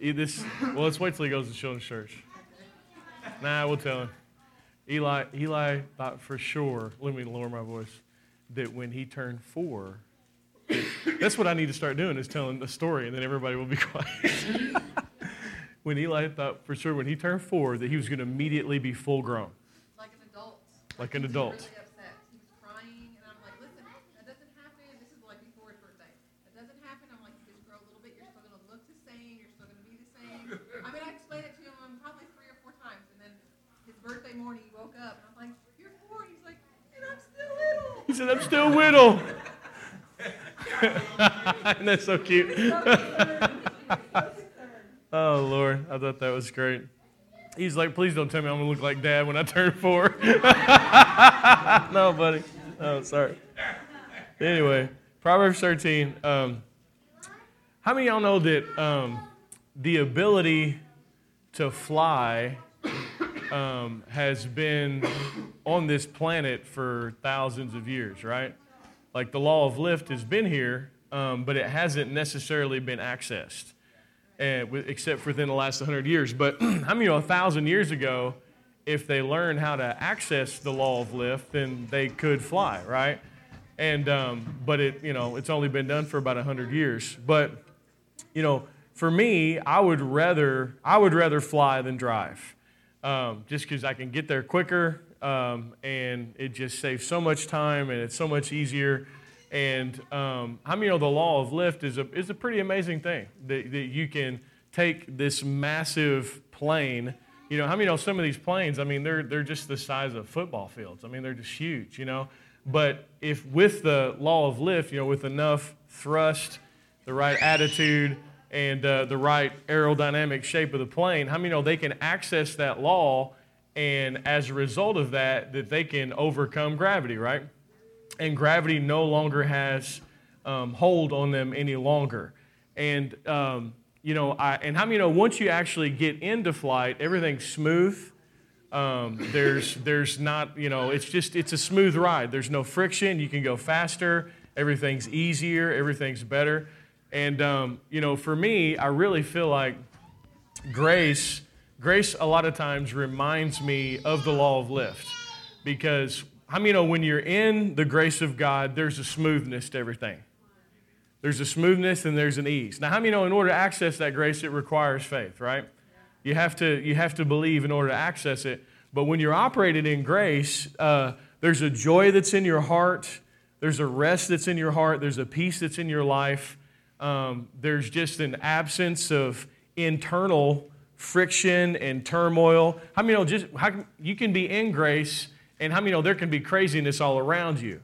This, well, let's wait till he goes to children's church. Nah, we'll tell him. Eli, Eli thought for sure, let me lower my voice, that when he turned four, that's what I need to start doing is telling the story and then everybody will be quiet. when Eli thought for sure when he turned four that he was going to immediately be full grown, like an adult. like an adult. really upset. He was crying, and I'm like, listen, that doesn't happen. This is like before his birthday. That doesn't happen. I'm like, you just grow a little bit. You're still gonna look the same. You're still gonna be the same. I mean, I explained it to him probably three or four times, and then his birthday morning, he woke up, and I'm like, you're four. And he's like, and I'm still Said, I'm still whittle. and that's so cute. oh, Lord. I thought that was great. He's like, please don't tell me I'm going to look like dad when I turn four. no, buddy. Oh, sorry. Anyway, Proverbs 13. Um, how many of y'all know that um, the ability to fly um, has been on this planet for thousands of years, right? Like the law of lift has been here, um, but it hasn't necessarily been accessed, and except for within the last 100 years. But how many know a thousand years ago, if they learned how to access the law of lift, then they could fly, right? And um, but it, you know, it's only been done for about 100 years. But you know, for me, I would rather I would rather fly than drive, um, just because I can get there quicker, um, and it just saves so much time, and it's so much easier. And um, how many know the law of lift is a is a pretty amazing thing that, that you can take this massive plane. You know, how many know some of these planes? I mean, they're they're just the size of football fields. I mean, they're just huge. You know, but if with the law of lift, you know, with enough thrust, the right attitude, and uh, the right aerodynamic shape of the plane, how many know they can access that law, and as a result of that, that they can overcome gravity, right? And gravity no longer has um, hold on them any longer. And um, you know, I, and how many know once you actually get into flight, everything's smooth. Um, there's there's not you know it's just it's a smooth ride. There's no friction. You can go faster. Everything's easier. Everything's better. And um, you know, for me, I really feel like grace grace a lot of times reminds me of the law of lift because how many know when you're in the grace of God, there's a smoothness to everything. There's a smoothness and there's an ease. Now, how many know in order to access that grace, it requires faith, right? You have to, you have to believe in order to access it. But when you're operating in grace, uh, there's a joy that's in your heart, there's a rest that's in your heart, there's a peace that's in your life. Um, there's just an absence of internal friction and turmoil. How many know just how you can be in grace, and how many know there can be craziness all around you?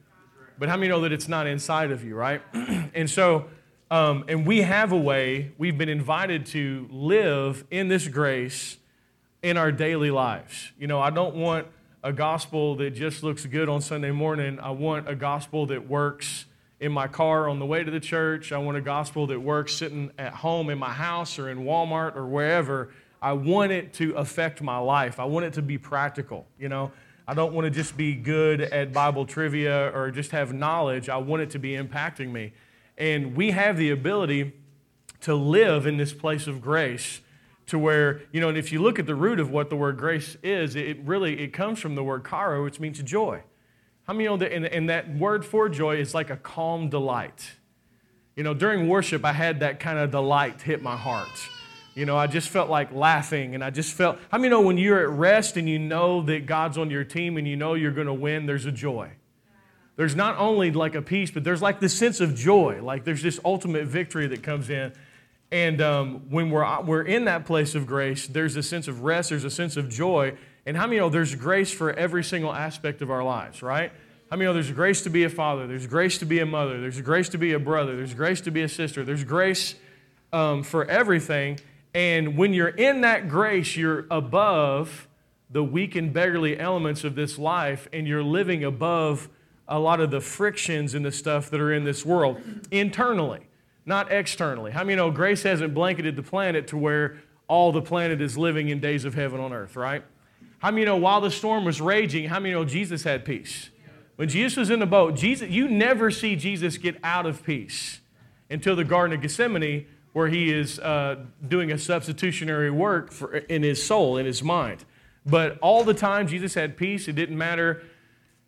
But how many know that it's not inside of you, right? and so, um, and we have a way, we've been invited to live in this grace in our daily lives. You know, I don't want a gospel that just looks good on Sunday morning. I want a gospel that works in my car on the way to the church. I want a gospel that works sitting at home in my house or in Walmart or wherever. I want it to affect my life. I want it to be practical, you know. I don't want to just be good at Bible trivia or just have knowledge. I want it to be impacting me. And we have the ability to live in this place of grace to where, you know, and if you look at the root of what the word grace is, it really it comes from the word karo, which means joy. How many know that and, and that word for joy is like a calm delight? You know, during worship, I had that kind of delight hit my heart. You know, I just felt like laughing and I just felt, how many know when you're at rest and you know that God's on your team and you know you're going to win, there's a joy. There's not only like a peace, but there's like this sense of joy. Like there's this ultimate victory that comes in. And um, when we're, we're in that place of grace, there's a sense of rest, there's a sense of joy. And how many know there's grace for every single aspect of our lives, right? How many know there's grace to be a father, there's grace to be a mother, there's grace to be a brother, there's grace to be a sister, there's grace um, for everything. And when you're in that grace, you're above the weak and beggarly elements of this life, and you're living above a lot of the frictions and the stuff that are in this world internally, not externally. How many know grace hasn't blanketed the planet to where all the planet is living in days of heaven on earth, right? How many know while the storm was raging, how many know Jesus had peace? When Jesus was in the boat, Jesus, you never see Jesus get out of peace until the Garden of Gethsemane where he is uh, doing a substitutionary work for, in his soul, in his mind. But all the time, Jesus had peace. It didn't matter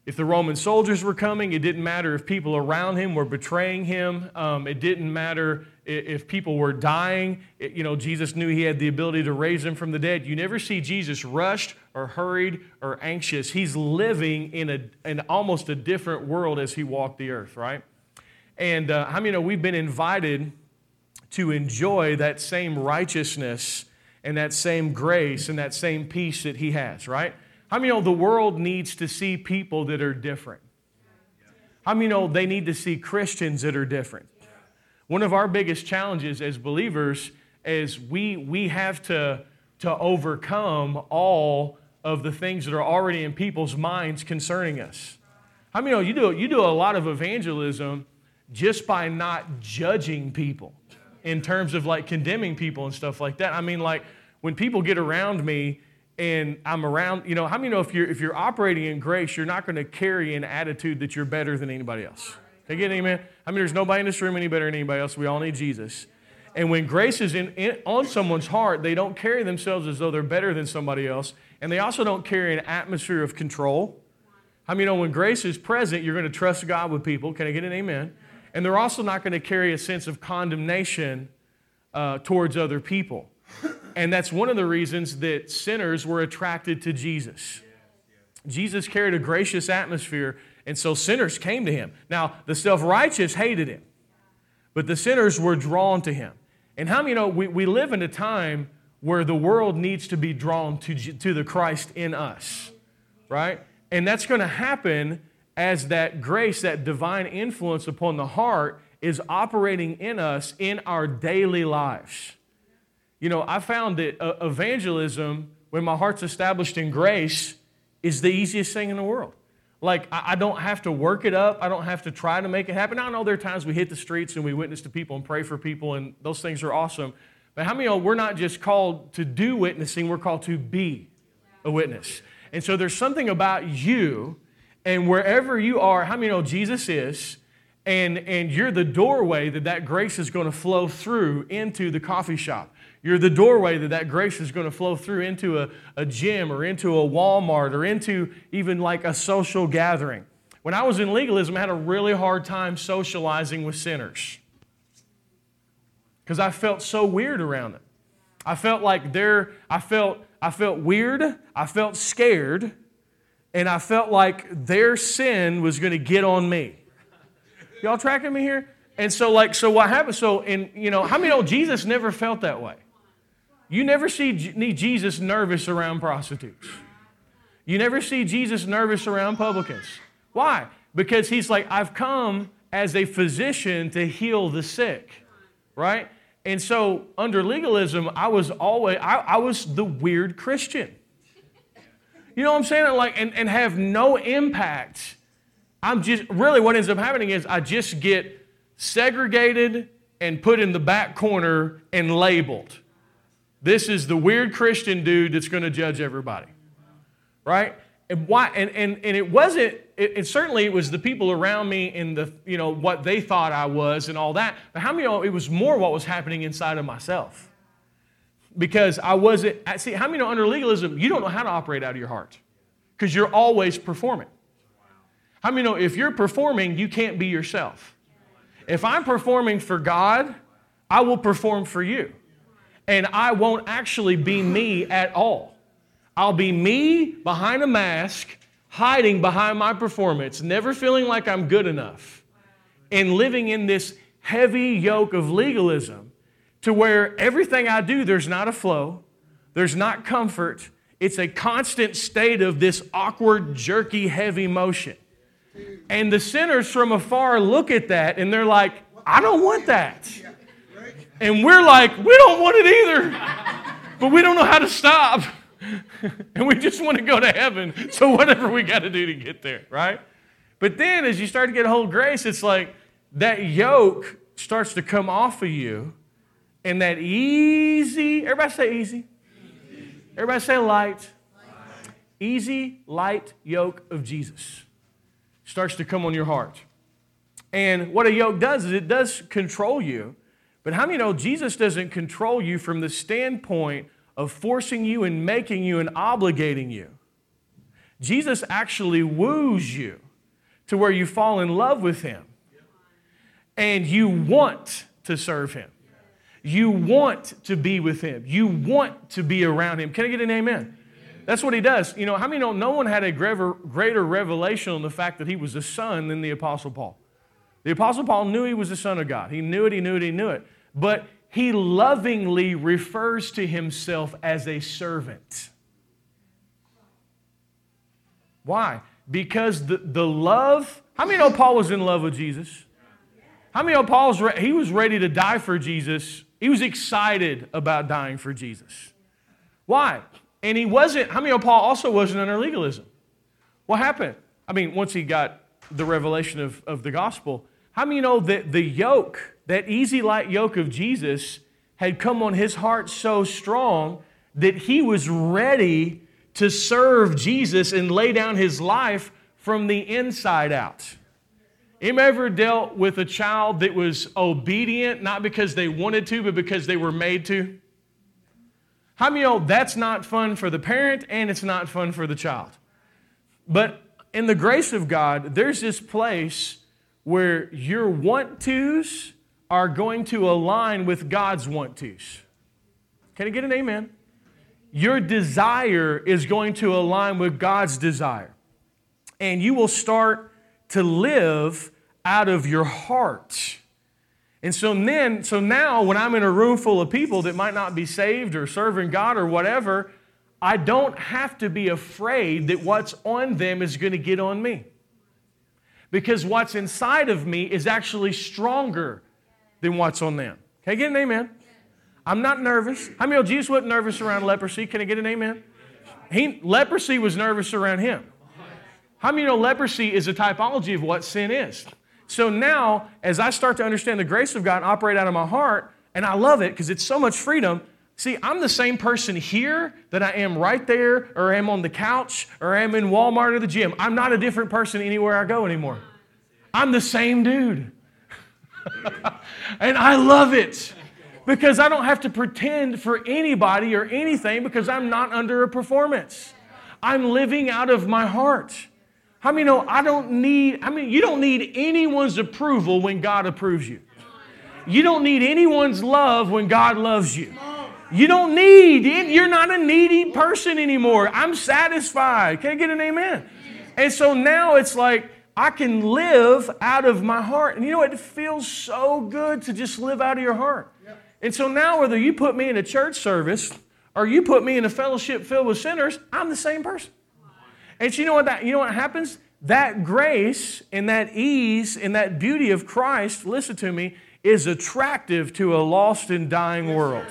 if the Roman soldiers were coming, it didn't matter if people around him were betraying him, um, it didn't matter if people were dying. You know, Jesus knew he had the ability to raise them from the dead. You never see Jesus rushed or hurried or anxious. He's living in, a, in almost a different world as he walked the earth, right? And uh, how many know we've been invited to enjoy that same righteousness and that same grace and that same peace that he has, right? How many know the world needs to see people that are different? How many know they need to see Christians that are different? One of our biggest challenges as believers is we, we have to, to overcome all of the things that are already in people's minds concerning us. How many know you do, you do a lot of evangelism just by not judging people in terms of like condemning people and stuff like that? I mean, like when people get around me and I'm around, you know, how many know if you're if you're operating in grace, you're not going to carry an attitude that you're better than anybody else. Can you get an amen? I mean, there's nobody in this room any better than anybody else. We all need Jesus. And when grace is in, in, on someone's heart, they don't carry themselves as though they're better than somebody else. And they also don't carry an atmosphere of control. I mean, you know, when grace is present, you're going to trust God with people. Can I get an amen? And they're also not going to carry a sense of condemnation uh, towards other people. And that's one of the reasons that sinners were attracted to Jesus. Jesus carried a gracious atmosphere, and so sinners came to him. Now, the self righteous hated him, but the sinners were drawn to him. And how many know we, we live in a time where the world needs to be drawn to, to the Christ in us, right? And that's going to happen as that grace, that divine influence upon the heart is operating in us in our daily lives. You know, I found that uh, evangelism, when my heart's established in grace, is the easiest thing in the world. Like, I don't have to work it up. I don't have to try to make it happen. I know there are times we hit the streets and we witness to people and pray for people, and those things are awesome. But how many of you, we're not just called to do witnessing, we're called to be a witness. And so there's something about you and wherever you are, how many know Jesus is? And, and you're the doorway that that grace is going to flow through into the coffee shop. You're the doorway that that grace is going to flow through into a, a gym or into a Walmart or into even like a social gathering. When I was in legalism, I had a really hard time socializing with sinners because I felt so weird around them. I felt like they're, I felt, I felt weird, I felt scared, and I felt like their sin was going to get on me. Y'all tracking me here? And so, like, so what happened? So, in you know, how many know Jesus never felt that way? You never see Jesus nervous around prostitutes. You never see Jesus nervous around publicans. Why? Because he's like, I've come as a physician to heal the sick, right? And so under legalism, I was always, I, I was the weird Christian. You know what I'm saying? Like, and, and have no impact. I'm just, really what ends up happening is I just get segregated and put in the back corner and labeled. This is the weird Christian dude that's going to judge everybody. Right? And why and, and, and it wasn't it, certainly it was the people around me and the you know what they thought I was and all that. But how many know it was more what was happening inside of myself? Because I wasn't see how many know under legalism you don't know how to operate out of your heart. Because you're always performing. How many know if you're performing, you can't be yourself? If I'm performing for God, I will perform for you and I won't actually be me at all. I'll be me behind a mask, hiding behind my performance, never feeling like I'm good enough, and living in this heavy yoke of legalism to where everything I do, there's not a flow, there's not comfort. It's a constant state of this awkward, jerky, heavy motion. And the sinners from afar look at that and they're like, I don't want that. And we're like, we don't want it either, but we don't know how to stop. and we just want to go to heaven. So whatever we got to do to get there, right? But then as you start to get a hold grace, it's like that yoke starts to come off of you. And that easy, everybody say easy. Everybody say light. light. Easy, light yoke of Jesus starts to come on your heart. And what a yoke does is it does control you But how many know Jesus doesn't control you from the standpoint of forcing you and making you and obligating you? Jesus actually woos you to where you fall in love with him and you want to serve him. You want to be with him. You want to be around him. Can I get an amen? That's what he does. You know, how many know no one had a greater revelation on the fact that he was a son than the Apostle Paul? The Apostle Paul knew he was the Son of God. He knew it, he knew it, he knew it. But he lovingly refers to himself as a servant. Why? Because the, the love, how many know Paul was in love with Jesus? How many know Paul's, re- he was ready to die for Jesus? He was excited about dying for Jesus. Why? And he wasn't, how many know Paul also wasn't under legalism? What happened? I mean, once he got the revelation of, of the gospel, how many know that the yoke, that easy light yoke of Jesus, had come on his heart so strong that he was ready to serve Jesus and lay down his life from the inside out? Anybody ever dealt with a child that was obedient, not because they wanted to, but because they were made to? How many know that's not fun for the parent and it's not fun for the child? But in the grace of God, there's this place where your want tos are going to align with God's want tos. Can I get an amen? Your desire is going to align with God's desire. And you will start to live out of your heart. And so then, so now when I'm in a room full of people that might not be saved or serving God or whatever, I don't have to be afraid that what's on them is going to get on me. Because what's inside of me is actually stronger than what's on them. Can I get an amen? I'm not nervous. How many of Jesus wasn't nervous around leprosy? Can I get an amen? He, leprosy was nervous around him. How many know leprosy is a typology of what sin is? So now, as I start to understand the grace of God operate out of my heart, and I love it because it's so much freedom. See, I'm the same person here that I am right there, or I am on the couch, or I am in Walmart or the gym. I'm not a different person anywhere I go anymore. I'm the same dude. And I love it because I don't have to pretend for anybody or anything because I'm not under a performance. I'm living out of my heart. How many know I don't need, I mean, you don't need anyone's approval when God approves you. You don't need anyone's love when God loves you. You don't need, you're not a needy person anymore. I'm satisfied. Can I get an amen? And so now it's like, I can live out of my heart. And you know, it feels so good to just live out of your heart. And so now, whether you put me in a church service or you put me in a fellowship filled with sinners, I'm the same person. And you know what that you know what happens? That grace and that ease and that beauty of Christ, listen to me, is attractive to a lost and dying world.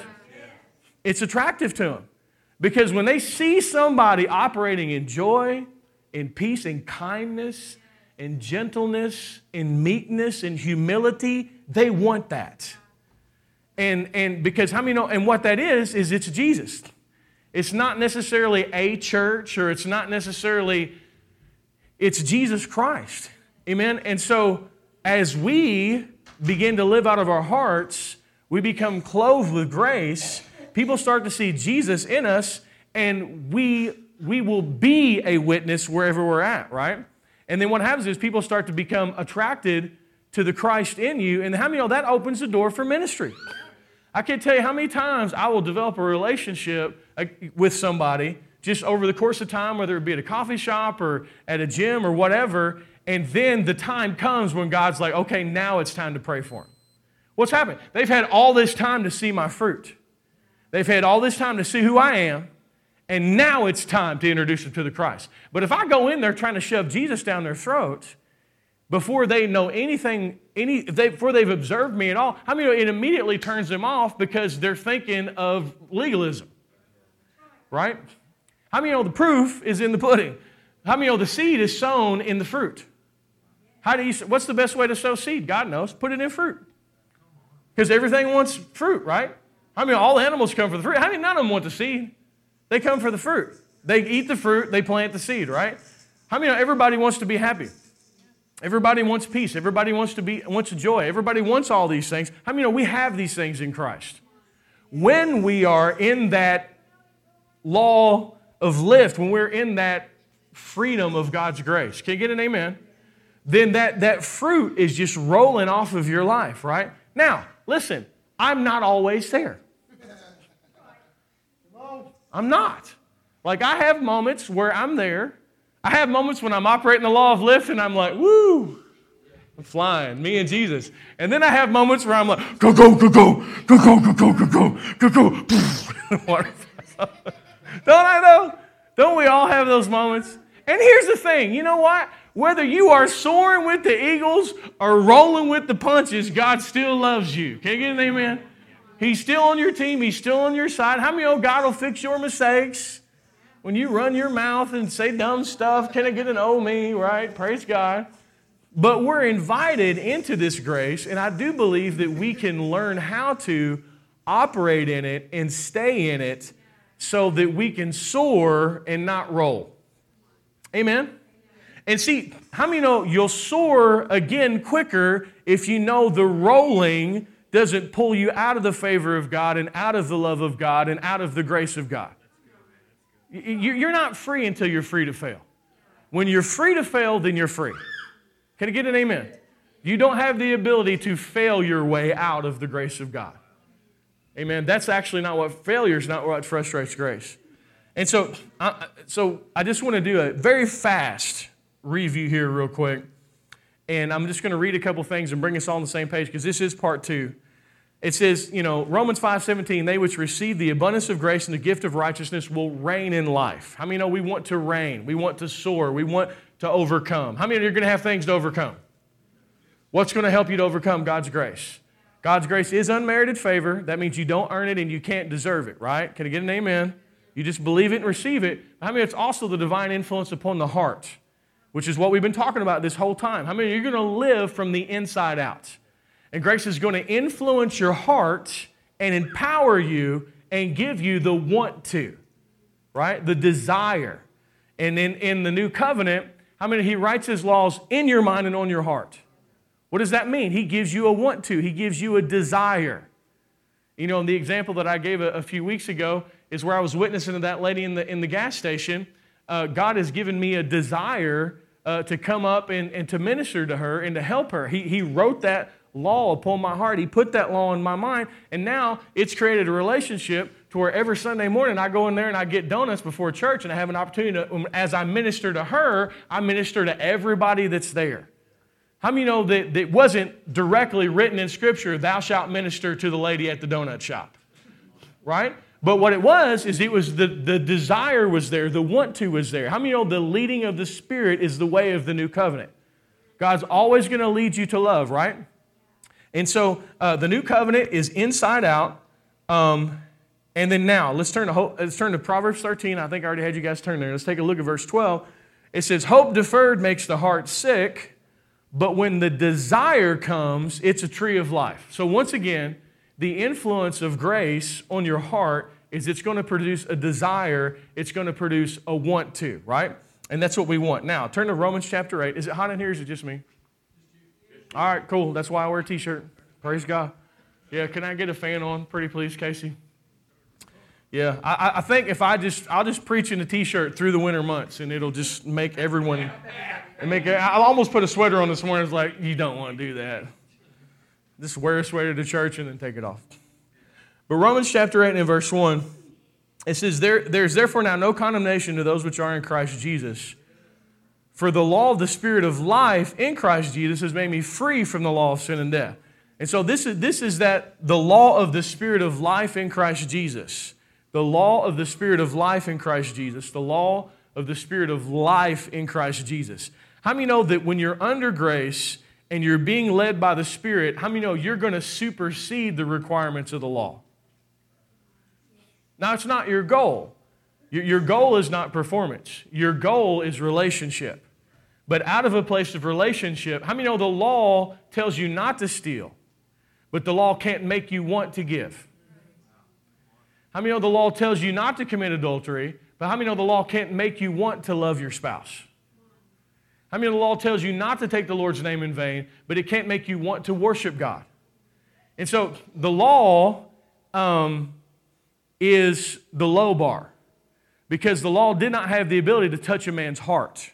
It's attractive to them. Because when they see somebody operating in joy, in peace, in kindness, in gentleness, in meekness, in humility, they want that. And, and because how many know, and what that is, is it's Jesus. It's not necessarily a church or it's not necessarily, it's Jesus Christ. Amen? And so as we begin to live out of our hearts, we become clothed with grace. People start to see Jesus in us, and we, we will be a witness wherever we're at, right? And then what happens is people start to become attracted to the Christ in you, and how many know that opens the door for ministry? I can't tell you how many times I will develop a relationship with somebody just over the course of time, whether it be at a coffee shop or at a gym or whatever, and then the time comes when God's like, okay, now it's time to pray for them. What's happened? They've had all this time to see my fruit. They've had all this time to see who I am, and now it's time to introduce them to the Christ. But if I go in there trying to shove Jesus down their throat before they know anything, any, they, before they've observed me at all, I mean, it immediately turns them off because they're thinking of legalism right? How many know the proof is in the pudding? How many know the seed is sown in the fruit? How do you, what's the best way to sow seed? God knows. Put it in fruit. Because everything wants fruit, right? I mean, all animals come for the fruit. How many none of them want the seed? They come for the fruit. They eat the fruit, they plant the seed, right? How many know everybody wants to be happy? Everybody wants peace. Everybody wants to be wants joy. Everybody wants all these things. How many know we have these things in Christ? When we are in that law of lift, when we're in that freedom of God's grace, can you get an amen? Then that, that fruit is just rolling off of your life, right? Now, listen, I'm not always there. I'm not. Like, I have moments where I'm there. I have moments when I'm operating the law of lift and I'm like, woo, I'm flying, me and Jesus. And then I have moments where I'm like, go, go, go, go, go, go, go, go, go, go, go, go. Don't I know? Don't we all have those moments? And here's the thing you know what? Whether you are soaring with the eagles or rolling with the punches, God still loves you. Can you get an amen? He's still on your team. He's still on your side. How many know God will fix your mistakes? When you run your mouth and say dumb stuff, can I get an oh me, right? Praise God. But we're invited into this grace, and I do believe that we can learn how to operate in it and stay in it so that we can soar and not roll. Amen? And see, how many know you'll soar again quicker if you know the rolling doesn't pull you out of the favor of God and out of the love of God and out of the grace of God? You're not free until you're free to fail. When you're free to fail, then you're free. Can I get an amen? You don't have the ability to fail your way out of the grace of God. Amen. That's actually not what failure is not what frustrates grace. And so, I, so I just want to do a very fast review here, real quick. And I'm just going to read a couple things and bring us all on the same page because this is part two. It says, you know, Romans 5:17, they which receive the abundance of grace and the gift of righteousness will reign in life. How many know we want to reign? We want to soar. We want to overcome. How many of you are going to have things to overcome? What's going to help you to overcome God's grace? God's grace is unmerited favor. That means you don't earn it and you can't deserve it, right? Can I get an amen? You just believe it and receive it. How many? It's also the divine influence upon the heart, which is what we've been talking about this whole time. How many? You're going to live from the inside out. And grace is going to influence your heart and empower you and give you the want to, right? The desire. And in, in the new covenant, how many? He writes his laws in your mind and on your heart. What does that mean? He gives you a want to, he gives you a desire. You know, the example that I gave a, a few weeks ago is where I was witnessing to that lady in the, in the gas station. Uh, God has given me a desire uh, to come up and, and to minister to her and to help her. He, he wrote that law upon my heart. He put that law in my mind, and now it's created a relationship to where every Sunday morning I go in there and I get donuts before church, and I have an opportunity to, um, as I minister to her, I minister to everybody that's there. How many know that it wasn't directly written in Scripture, thou shalt minister to the lady at the donut shop? Right? But what it was is it was the, the desire was there, the want to was there. How many know the leading of the Spirit is the way of the new covenant? God's always going to lead you to love, right? And so uh, the new covenant is inside out. Um, and then now, let's turn, to, let's turn to Proverbs 13. I think I already had you guys turn there. Let's take a look at verse 12. It says, Hope deferred makes the heart sick, but when the desire comes, it's a tree of life. So, once again, the influence of grace on your heart is it's going to produce a desire, it's going to produce a want to, right? And that's what we want. Now, turn to Romans chapter 8. Is it hot in here? Is it just me? All right, cool. That's why I wear a t shirt. Praise God. Yeah, can I get a fan on, pretty please, Casey? Yeah, I, I think if I just, I'll just preach in a t shirt through the winter months and it'll just make everyone and make I'll almost put a sweater on this morning. It's like, you don't want to do that. Just wear a sweater to church and then take it off. But Romans chapter 8 and verse 1, it says, there, There's therefore now no condemnation to those which are in Christ Jesus. For the law of the Spirit of life in Christ Jesus has made me free from the law of sin and death. And so this is, this is that the law of the Spirit of life in Christ Jesus. The law of the Spirit of life in Christ Jesus. The law of the Spirit of life in Christ Jesus. How many know that when you're under grace and you're being led by the Spirit, how many know you're going to supersede the requirements of the law? Now, it's not your goal. Your goal is not performance, your goal is relationship. But out of a place of relationship, how many know the law tells you not to steal, but the law can't make you want to give? How many know the law tells you not to commit adultery, but how many know the law can't make you want to love your spouse? How many know the law tells you not to take the Lord's name in vain, but it can't make you want to worship God. And so the law um, is the low bar because the law did not have the ability to touch a man's heart.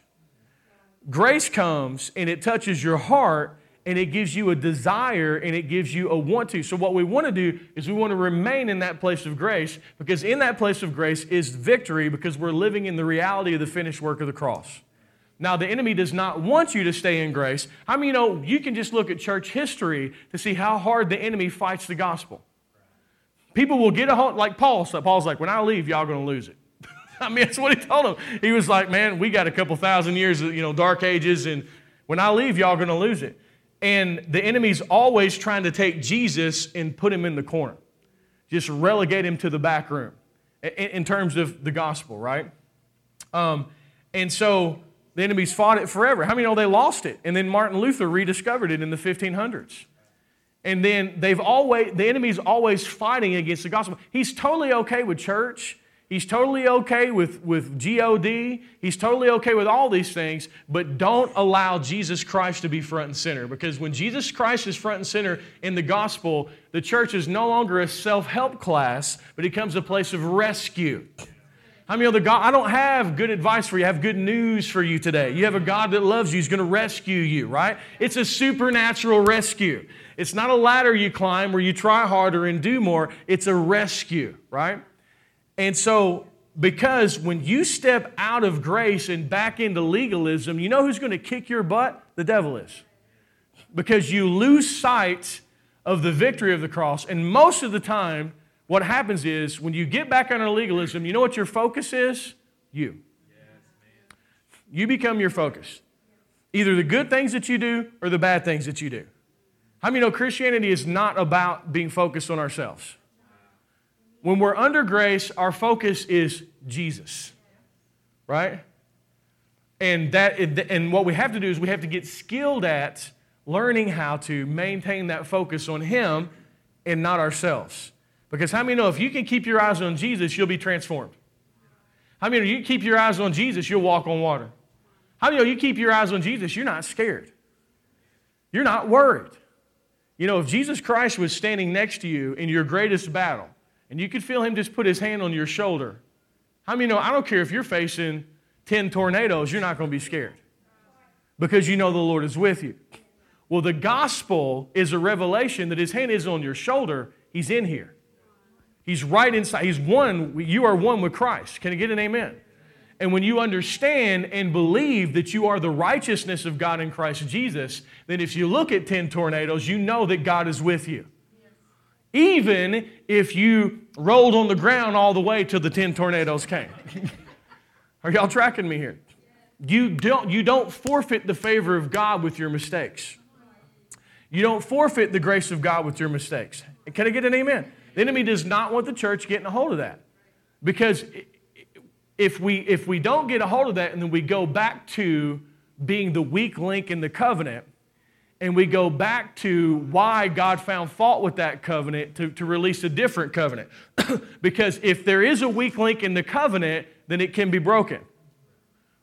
Grace comes and it touches your heart and it gives you a desire and it gives you a want to. So, what we want to do is we want to remain in that place of grace because in that place of grace is victory because we're living in the reality of the finished work of the cross. Now, the enemy does not want you to stay in grace. I mean, you know, you can just look at church history to see how hard the enemy fights the gospel. People will get a hold, like Paul. So Paul's like, when I leave, y'all going to lose it. I mean, that's what he told him. He was like, man, we got a couple thousand years of, you know, dark ages, and when I leave, y'all going to lose it. And the enemy's always trying to take Jesus and put him in the corner, just relegate him to the back room in, in terms of the gospel, right? Um, and so the enemy's fought it forever. How many know they lost it? And then Martin Luther rediscovered it in the 1500s. And then they've always, the enemy's always fighting against the gospel. He's totally okay with church. He's totally okay with, with God. He's totally okay with all these things, but don't allow Jesus Christ to be front and center. Because when Jesus Christ is front and center in the gospel, the church is no longer a self help class, but it becomes a place of rescue. I mean, the God, I don't have good advice for you. I have good news for you today. You have a God that loves you. He's going to rescue you, right? It's a supernatural rescue. It's not a ladder you climb where you try harder and do more. It's a rescue, right? And so, because when you step out of grace and back into legalism, you know who's going to kick your butt? The devil is. Because you lose sight of the victory of the cross. And most of the time, what happens is when you get back under legalism, you know what your focus is? You. You become your focus. Either the good things that you do or the bad things that you do. How many know Christianity is not about being focused on ourselves? When we're under grace, our focus is Jesus, right? And, that, and what we have to do is we have to get skilled at learning how to maintain that focus on Him and not ourselves. Because how many know if you can keep your eyes on Jesus, you'll be transformed? How many know you keep your eyes on Jesus, you'll walk on water? How many know you keep your eyes on Jesus, you're not scared? You're not worried. You know, if Jesus Christ was standing next to you in your greatest battle, and you could feel him just put his hand on your shoulder. How many know I don't care if you're facing 10 tornadoes, you're not going to be scared because you know the Lord is with you. Well, the gospel is a revelation that his hand is on your shoulder, he's in here. He's right inside. He's one. You are one with Christ. Can I get an amen? And when you understand and believe that you are the righteousness of God in Christ Jesus, then if you look at 10 tornadoes, you know that God is with you even if you rolled on the ground all the way till the 10 tornadoes came. Are y'all tracking me here? You don't, you don't forfeit the favor of God with your mistakes. You don't forfeit the grace of God with your mistakes. Can I get an amen? The enemy does not want the church getting a hold of that. Because if we, if we don't get a hold of that and then we go back to being the weak link in the covenant, and we go back to why God found fault with that covenant to, to release a different covenant. because if there is a weak link in the covenant, then it can be broken.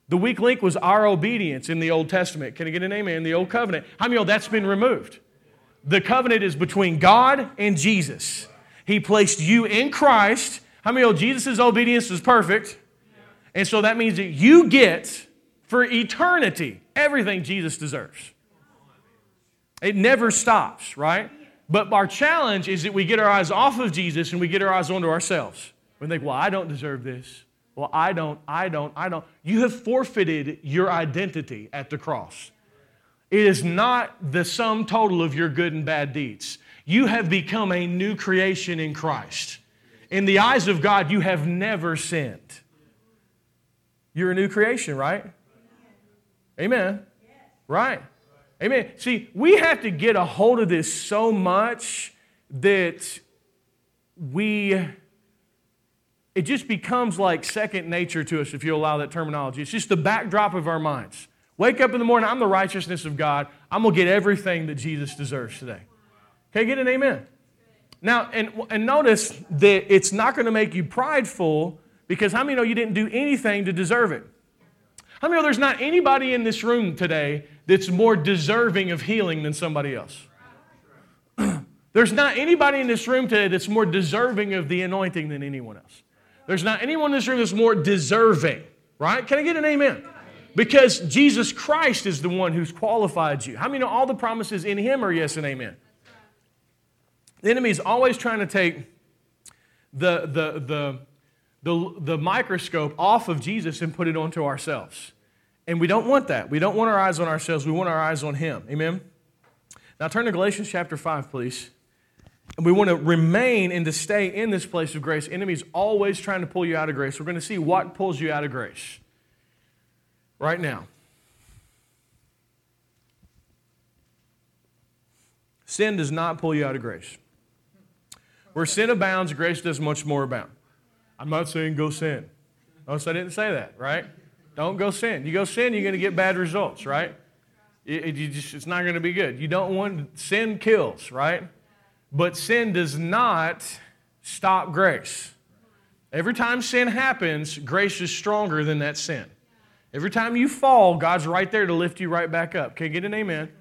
The weak link was our obedience in the Old Testament. Can I get an amen? In the Old Covenant. How many know that's been removed? The covenant is between God and Jesus. He placed you in Christ. How many know Jesus' obedience is perfect? And so that means that you get for eternity everything Jesus deserves. It never stops, right? But our challenge is that we get our eyes off of Jesus and we get our eyes onto ourselves. We think, well, I don't deserve this. Well, I don't, I don't, I don't. You have forfeited your identity at the cross. It is not the sum total of your good and bad deeds. You have become a new creation in Christ. In the eyes of God, you have never sinned. You're a new creation, right? Amen. Right. Amen. See, we have to get a hold of this so much that we, it just becomes like second nature to us if you allow that terminology. It's just the backdrop of our minds. Wake up in the morning, I'm the righteousness of God. I'm going to get everything that Jesus deserves today. Okay, get an amen? Now, and, and notice that it's not going to make you prideful because how many know you didn't do anything to deserve it? How many know there's not anybody in this room today that's more deserving of healing than somebody else? there's not anybody in this room today that's more deserving of the anointing than anyone else. There's not anyone in this room that's more deserving, right? Can I get an amen? Because Jesus Christ is the one who's qualified you. How many know all the promises in Him are yes and amen? The enemy is always trying to take the, the, the, the, the microscope off of Jesus and put it onto ourselves. And we don't want that. We don't want our eyes on ourselves. We want our eyes on Him. Amen? Now turn to Galatians chapter 5, please. And we want to remain and to stay in this place of grace. Enemies always trying to pull you out of grace. We're going to see what pulls you out of grace right now. Sin does not pull you out of grace. Where sin abounds, grace does much more abound. I'm not saying go sin. Notice I didn't say that, right? Don't go sin. You go sin, you're going to get bad results, right? It, it, just, it's not going to be good. You don't want sin kills, right? But sin does not stop grace. Every time sin happens, grace is stronger than that sin. Every time you fall, God's right there to lift you right back up. Can you get an amen?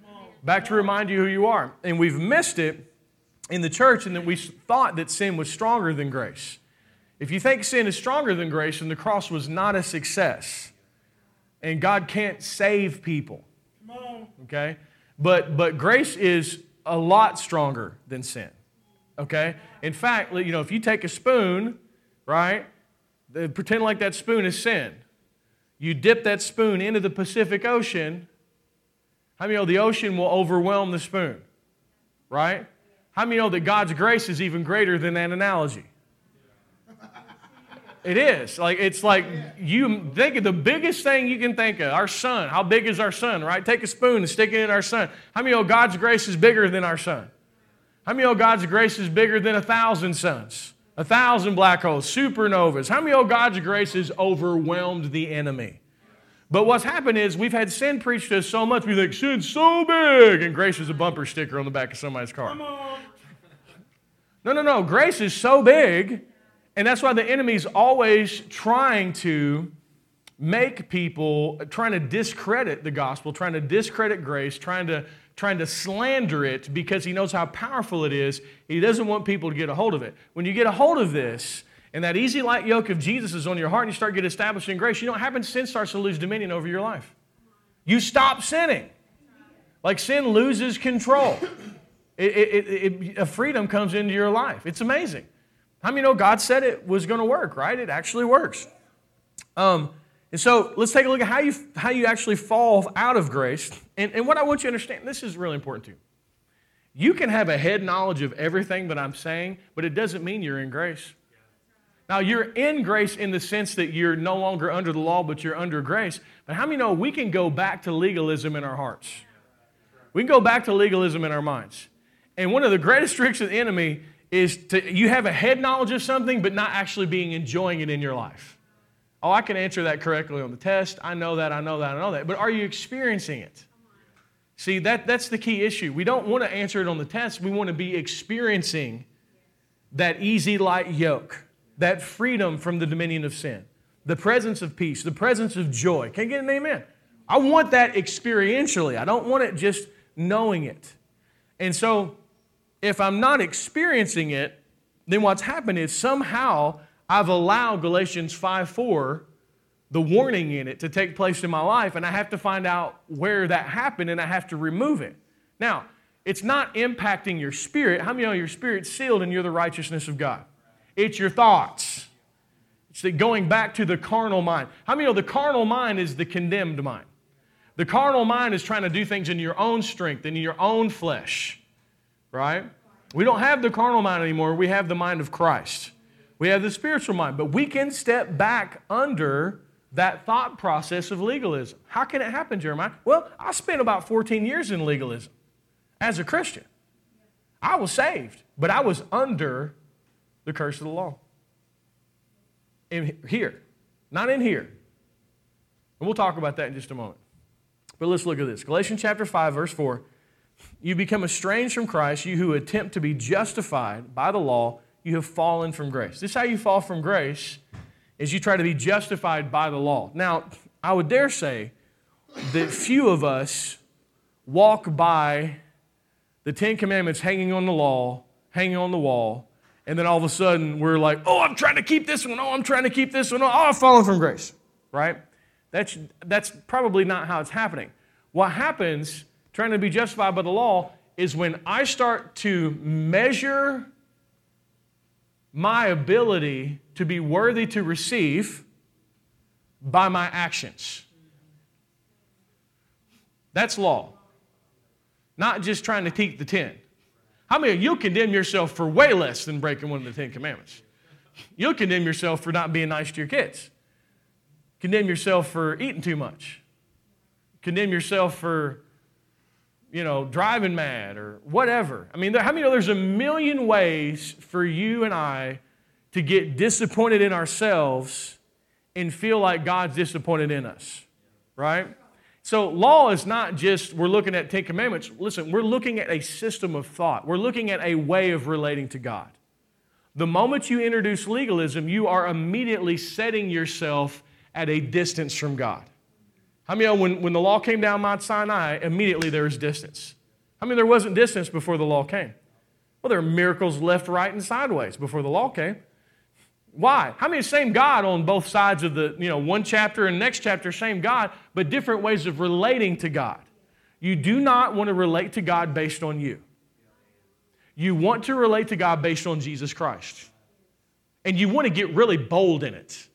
Back to remind you who you are. And we've missed it in the church and that we thought that sin was stronger than grace. If you think sin is stronger than grace, then the cross was not a success. And God can't save people. Okay? But but grace is a lot stronger than sin. Okay? In fact, you know, if you take a spoon, right? Pretend like that spoon is sin. You dip that spoon into the Pacific Ocean. How many know the ocean will overwhelm the spoon? Right? How many know that God's grace is even greater than that analogy? It is. Like it's like you think of the biggest thing you can think of. Our sun. How big is our sun, right? Take a spoon and stick it in our sun. How many know God's grace is bigger than our sun? How many know God's grace is bigger than a thousand suns? A thousand black holes, supernovas. How many know God's grace has overwhelmed the enemy? But what's happened is we've had sin preached to us so much, we think sin's so big, and grace is a bumper sticker on the back of somebody's car. No, no, no. Grace is so big, and that's why the enemy's always trying to make people, trying to discredit the gospel, trying to discredit grace, trying to trying to slander it because he knows how powerful it is. He doesn't want people to get a hold of it. When you get a hold of this, and that easy light yoke of Jesus is on your heart, and you start getting established in grace, you know what happens? Sin starts to lose dominion over your life. You stop sinning. Like sin loses control. It, it, it, a freedom comes into your life. It's amazing. How many know God said it was going to work, right? It actually works. Um, and so let's take a look at how you, how you actually fall out of grace. And, and what I want you to understand, this is really important too. You can have a head knowledge of everything that I'm saying, but it doesn't mean you're in grace. Now, you're in grace in the sense that you're no longer under the law, but you're under grace. But how many know we can go back to legalism in our hearts? We can go back to legalism in our minds. And one of the greatest tricks of the enemy is to you have a head knowledge of something, but not actually being enjoying it in your life. Oh, I can answer that correctly on the test. I know that, I know that, I know that. But are you experiencing it? See, that, that's the key issue. We don't want to answer it on the test. We want to be experiencing that easy, light yoke, that freedom from the dominion of sin, the presence of peace, the presence of joy. can not get an amen? I want that experientially. I don't want it just knowing it. And so if I'm not experiencing it, then what's happened is somehow I've allowed Galatians 5 4, the warning in it, to take place in my life, and I have to find out where that happened and I have to remove it. Now, it's not impacting your spirit. How many know your spirit's sealed and you're the righteousness of God? It's your thoughts. It's the going back to the carnal mind. How many know the carnal mind is the condemned mind? The carnal mind is trying to do things in your own strength and in your own flesh right? We don't have the carnal mind anymore. We have the mind of Christ. We have the spiritual mind. But we can step back under that thought process of legalism. How can it happen, Jeremiah? Well, I spent about 14 years in legalism as a Christian. I was saved, but I was under the curse of the law. In here, not in here. And we'll talk about that in just a moment. But let's look at this. Galatians chapter 5, verse 4. You become estranged from Christ, you who attempt to be justified by the law, you have fallen from grace. This is how you fall from grace, is you try to be justified by the law. Now, I would dare say that few of us walk by the Ten Commandments hanging on the law, hanging on the wall, and then all of a sudden we're like, oh, I'm trying to keep this one. Oh, I'm trying to keep this one. Oh, I've fallen from grace, right? That's, that's probably not how it's happening. What happens, trying to be justified by the law, is when I start to measure my ability to be worthy to receive by my actions. That's law. Not just trying to keep the 10. How many of you condemn yourself for way less than breaking one of the Ten Commandments? You'll condemn yourself for not being nice to your kids. Condemn yourself for eating too much. Condemn yourself for, you know, driving mad or whatever. I mean, how many know there's a million ways for you and I to get disappointed in ourselves and feel like God's disappointed in us, right? So, law is not just we're looking at Ten Commandments. Listen, we're looking at a system of thought, we're looking at a way of relating to God. The moment you introduce legalism, you are immediately setting yourself at a distance from God. How many know when, when the law came down Mount Sinai, immediately there was distance? How many there wasn't distance before the law came? Well, there were miracles left, right, and sideways before the law came. Why? How many same God on both sides of the, you know, one chapter and next chapter, same God, but different ways of relating to God. You do not want to relate to God based on you. You want to relate to God based on Jesus Christ. And you want to get really bold in it.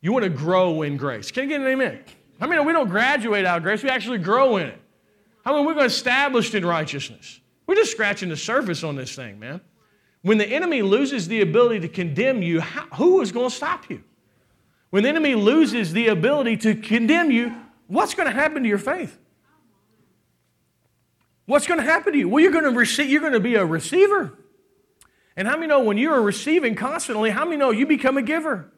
You want to grow in grace. Can I get an amen? I mean, we don't graduate out of grace, we actually grow in it. How I mean, we're established in righteousness. We're just scratching the surface on this thing, man. When the enemy loses the ability to condemn you, how, who is going to stop you? When the enemy loses the ability to condemn you, what's going to happen to your faith? What's going to happen to you? Well, you're going to receive, you're going to be a receiver. And how many know when you're receiving constantly, how many know you become a giver?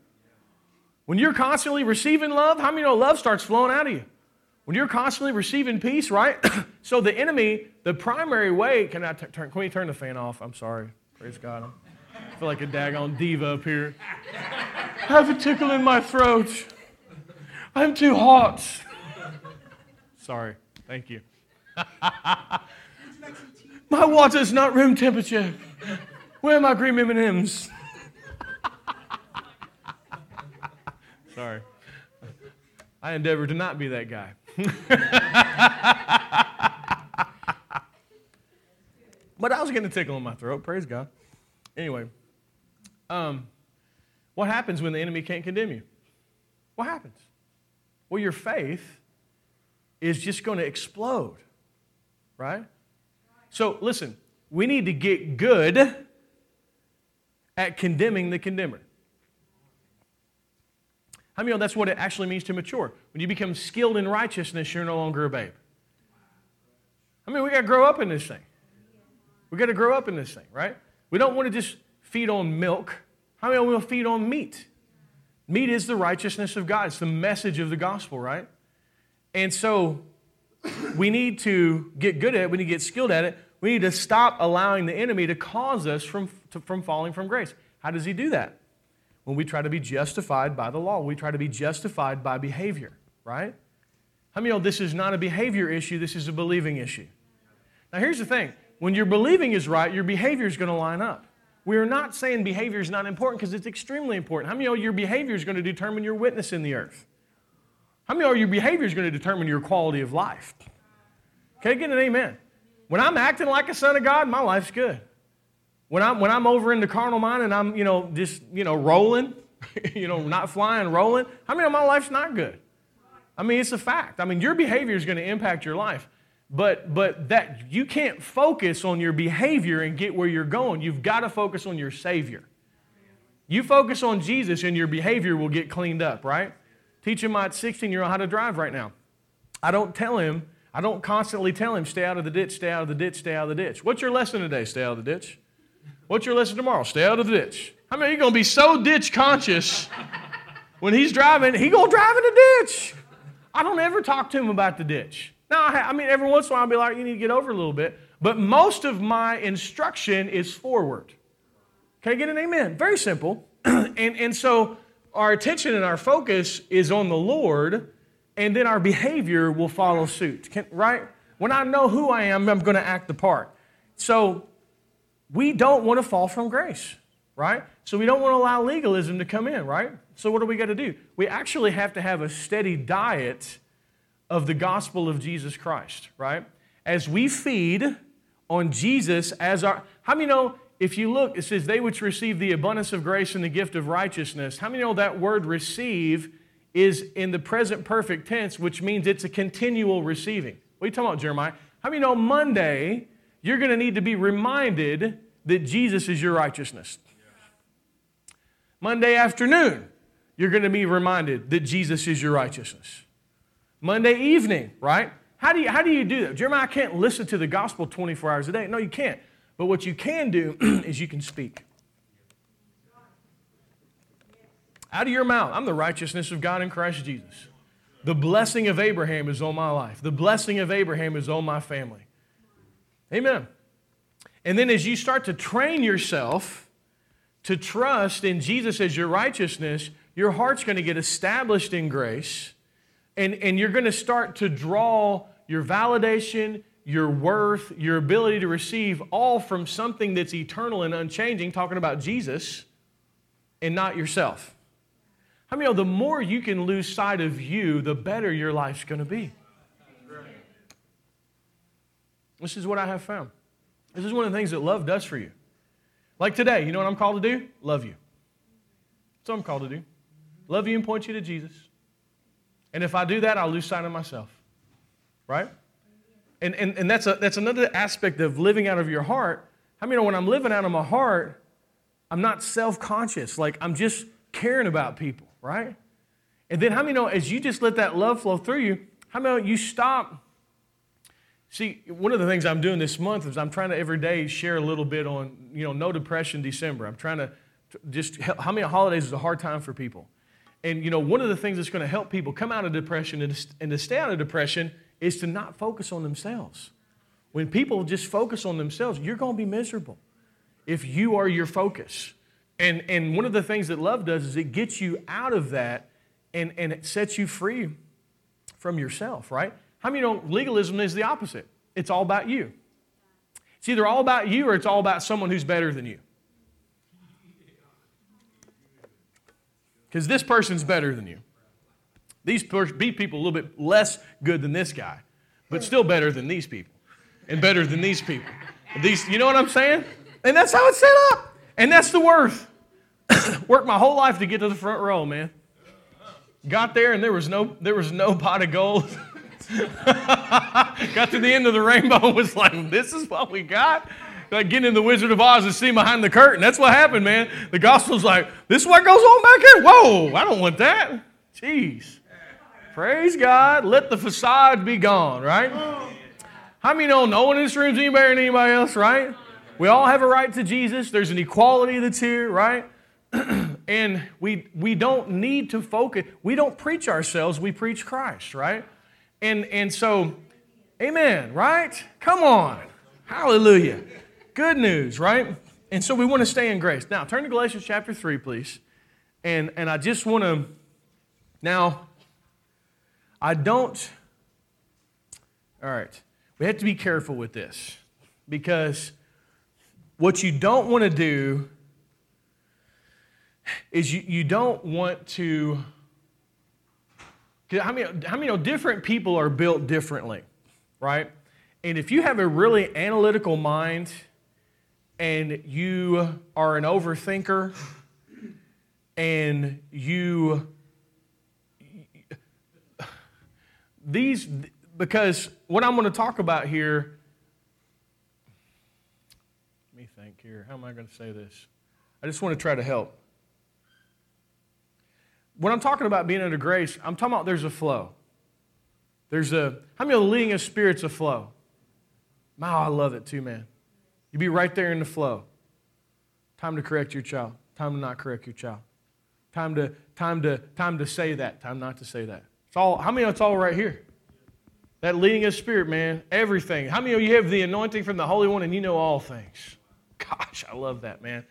When you're constantly receiving love, how many know love starts flowing out of you? When you're constantly receiving peace, right? so the enemy, the primary way, can I t- turn, can we turn the fan off? I'm sorry. Praise God. I feel like a daggone diva up here. I have a tickle in my throat. I'm too hot. Sorry. Thank you. my water's not room temperature. Where are my green M&Ms? Sorry. I endeavor to not be that guy. But I was getting a tickle in my throat. Praise God. Anyway, um, what happens when the enemy can't condemn you? What happens? Well, your faith is just going to explode, right? So, listen, we need to get good at condemning the condemner. How many know that's what it actually means to mature? When you become skilled in righteousness, you're no longer a babe. I mean, we got to grow up in this thing. We got to grow up in this thing, right? We don't want to just feed on milk. How many will feed on meat? Meat is the righteousness of God. It's the message of the gospel, right? And so we need to get good at it. We need to get skilled at it. We need to stop allowing the enemy to cause us from, to, from falling from grace. How does he do that? When we try to be justified by the law, we try to be justified by behavior, right? How many of know this is not a behavior issue, this is a believing issue? Now, here's the thing when your believing is right, your behavior is going to line up. We are not saying behavior is not important because it's extremely important. How many of you know your behavior is going to determine your witness in the earth? How many of your behavior is going to determine your quality of life? I get an amen? When I'm acting like a son of God, my life's good. When I'm, when I'm over in the carnal mind and I'm, you know, just, you know, rolling, you know, not flying, rolling, I mean, my life's not good? I mean, it's a fact. I mean, your behavior is going to impact your life. But, but that you can't focus on your behavior and get where you're going. You've got to focus on your Savior. You focus on Jesus and your behavior will get cleaned up, right? Teaching my 16 year old how to drive right now. I don't tell him, I don't constantly tell him, stay out of the ditch, stay out of the ditch, stay out of the ditch. What's your lesson today? Stay out of the ditch. What's your lesson tomorrow? Stay out of the ditch. I mean, you're going to be so ditch conscious when he's driving, he going to drive in the ditch. I don't ever talk to him about the ditch. Now, I mean, every once in a while I'll be like, you need to get over a little bit. But most of my instruction is forward. Can I get an amen? Very simple. and, and so our attention and our focus is on the Lord and then our behavior will follow suit, Can, right? When I know who I am, I'm going to act the part. So we don't want to fall from grace, right? So we don't want to allow legalism to come in, right? So what do we got to do? We actually have to have a steady diet of the gospel of Jesus Christ, right? As we feed on Jesus as our, how many know if you look, it says, they which receive the abundance of grace and the gift of righteousness. How many know that word receive is in the present perfect tense, which means it's a continual receiving? What are you talking about, Jeremiah? How many know Monday, you're going to need to be reminded that Jesus is your righteousness? Monday afternoon, you're going to be reminded that Jesus is your righteousness. Monday evening, right? How do you, how do, you do that? Jeremiah can't listen to the gospel 24 hours a day. No, you can't. But what you can do is you can speak. Out of your mouth, I'm the righteousness of God in Christ Jesus. The blessing of Abraham is on my life. The blessing of Abraham is on my family. Amen. And then as you start to train yourself to trust in Jesus as your righteousness, your heart's going to get established in grace. And, and you're going to start to draw your validation, your worth, your ability to receive, all from something that's eternal and unchanging, talking about Jesus, and not yourself. How I many know the more you can lose sight of you, the better your life's going to be? This is what I have found. This is one of the things that love does for you. Like today, you know what I'm called to do? Love you. That's what I'm called to do. Love you and point you to Jesus. And if I do that, I'll lose sight of myself. Right? And, and, and that's, a, that's another aspect of living out of your heart. How I mean, when I'm living out of my heart, I'm not self conscious. Like, I'm just caring about people, right? And then, how many know as you just let that love flow through you, how many know you stop? See, one of the things I'm doing this month is I'm trying to every day share a little bit on, you know, no depression December. I'm trying to just, how many holidays is a hard time for people? And, you know, one of the things that's going to help people come out of depression and to stay out of depression is to not focus on themselves. When people just focus on themselves, you're going to be miserable if you are your focus. And, and one of the things that love does is it gets you out of that and, and it sets you free from yourself, right? How many know legalism is the opposite? It's all about you. It's either all about you or it's all about someone who's better than you. Because this person's better than you. These people a little bit less good than this guy, but still better than these people, and better than these people. These, you know what I'm saying? And that's how it's set up. And that's the worth. Worked my whole life to get to the front row, man. Got there and there was no there was no pot of gold. got to the end of the rainbow and was like, this is what we got. Like getting in the Wizard of Oz and seeing behind the curtain. That's what happened, man. The gospel's like, this is what goes on back here? Whoa, I don't want that. Jeez. Praise God. Let the facade be gone, right? How many know no one in this room is any better than anybody else, right? We all have a right to Jesus. There's an equality that's here, right? and we, we don't need to focus. We don't preach ourselves, we preach Christ, right? And, and so, amen, right? Come on. Hallelujah. Good news, right? And so we want to stay in grace. Now, turn to Galatians chapter 3, please. And, and I just want to now I don't. All right. We have to be careful with this because what you don't want to do is you, you don't want to. How many, how many know different people are built differently, right? And if you have a really analytical mind and you are an overthinker and you these, because what I'm going to talk about here, let me think here. How am I going to say this? I just want to try to help. When I'm talking about being under grace, I'm talking about there's a flow. There's a, how many of the leading of spirits a flow? Wow, I love it too, man. You be right there in the flow. Time to correct your child. Time to not correct your child. Time to, time to, time to say that. Time not to say that. It's all, how many of it's all right here? That leading of spirit, man, everything. How many of you have the anointing from the Holy One and you know all things? Gosh, I love that, man.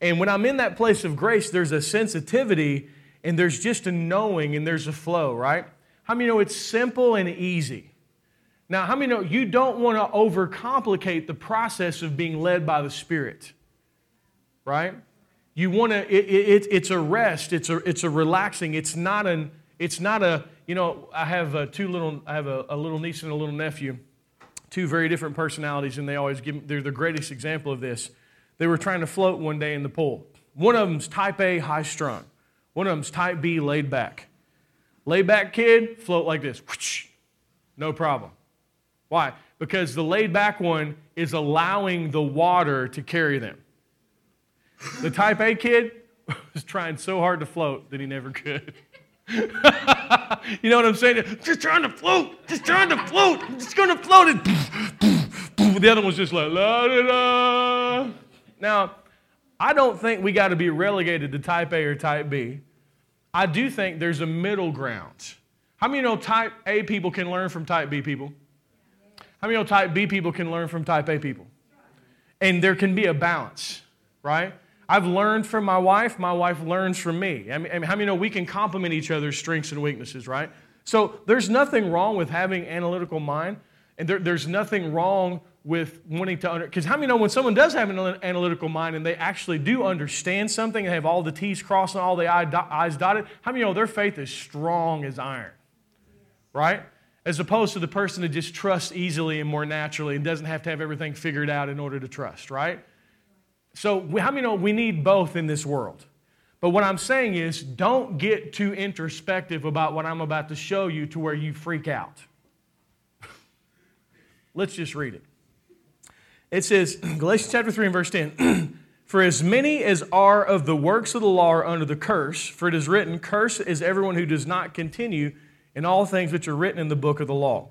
And when I'm in that place of grace, there's a sensitivity and there's just a knowing and there's a flow, right? How many know it's simple and easy? Now, how many know you don't want to overcomplicate the process of being led by the Spirit? Right? You want to, it, it, it's a rest, it's a, it's a relaxing, it's not an, it's not a, you know, I have uh, two little, I have a, a little niece and a little nephew, two very different personalities, and they always give, they're the greatest example of this. They were trying to float one day in the pool. One of them's type A, high strung. One of them's type B, laid back. Laid back kid, float like this. No problem. Why? Because the laid back one is allowing the water to carry them. The type A kid was trying so hard to float that he never could. you know what I'm saying? Just trying to float, just trying to float, I'm just gonna float it. the other one's just like la da da. Now, I don't think we got to be relegated to type A or type B. I do think there's a middle ground. How many know type A people can learn from type B people? How many know type B people can learn from type A people? And there can be a balance, right? I've learned from my wife, my wife learns from me. I mean, how many know we can complement each other's strengths and weaknesses, right? So there's nothing wrong with having analytical mind, and there, there's nothing wrong with wanting to under because how many know when someone does have an analytical mind and they actually do understand something and have all the T's crossed and all the I's dotted, how many know their faith is strong as iron? Right? As opposed to the person that just trusts easily and more naturally and doesn't have to have everything figured out in order to trust, right? So, how many know we need both in this world? But what I'm saying is, don't get too introspective about what I'm about to show you to where you freak out. Let's just read it. It says, Galatians chapter 3 and verse 10 For as many as are of the works of the law are under the curse, for it is written, Curse is everyone who does not continue in all things which are written in the book of the law.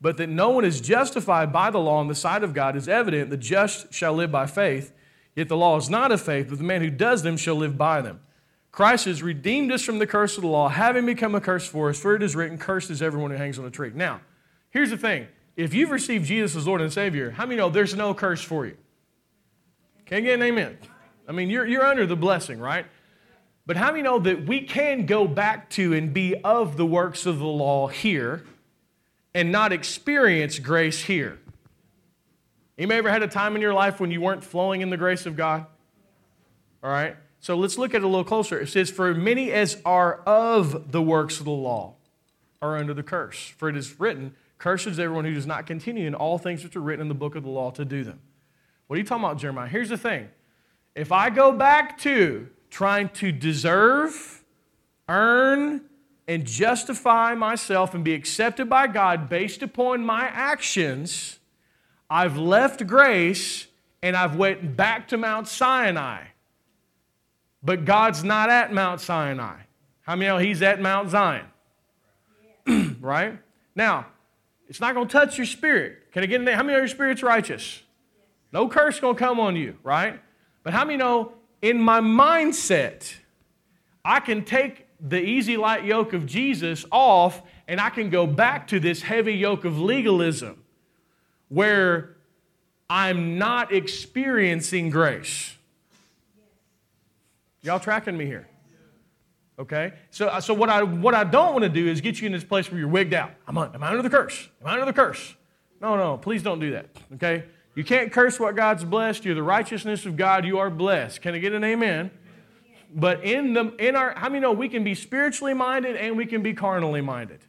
But that no one is justified by the law in the sight of God is evident. The just shall live by faith. Yet the law is not of faith, but the man who does them shall live by them. Christ has redeemed us from the curse of the law, having become a curse for us, for it is written, Cursed is everyone who hangs on a tree. Now, here's the thing. If you've received Jesus as Lord and Savior, how many know there's no curse for you? Can you get an amen? I mean, you're, you're under the blessing, right? But how many know that we can go back to and be of the works of the law here? and not experience grace here. You ever had a time in your life when you weren't flowing in the grace of God? All right. So let's look at it a little closer. It says, For many as are of the works of the law are under the curse. For it is written, Cursed is everyone who does not continue in all things which are written in the book of the law to do them. What are you talking about, Jeremiah? Here's the thing. If I go back to trying to deserve, earn, and justify myself and be accepted by God based upon my actions, I've left grace and I've went back to Mount Sinai. But God's not at Mount Sinai. How many know He's at Mount Zion? right? Now, it's not going to touch your spirit. Can I get in there? How many of your spirit's righteous? No curse going to come on you, right? But how many know in my mindset, I can take the easy light yoke of Jesus off, and I can go back to this heavy yoke of legalism where I'm not experiencing grace. Y'all tracking me here? Okay? So, uh, so what, I, what I don't want to do is get you in this place where you're wigged out. I'm, am I under the curse? Am I under the curse? No, no, please don't do that. Okay? You can't curse what God's blessed. You're the righteousness of God. You are blessed. Can I get an amen? But in the in our how many know we can be spiritually minded and we can be carnally minded?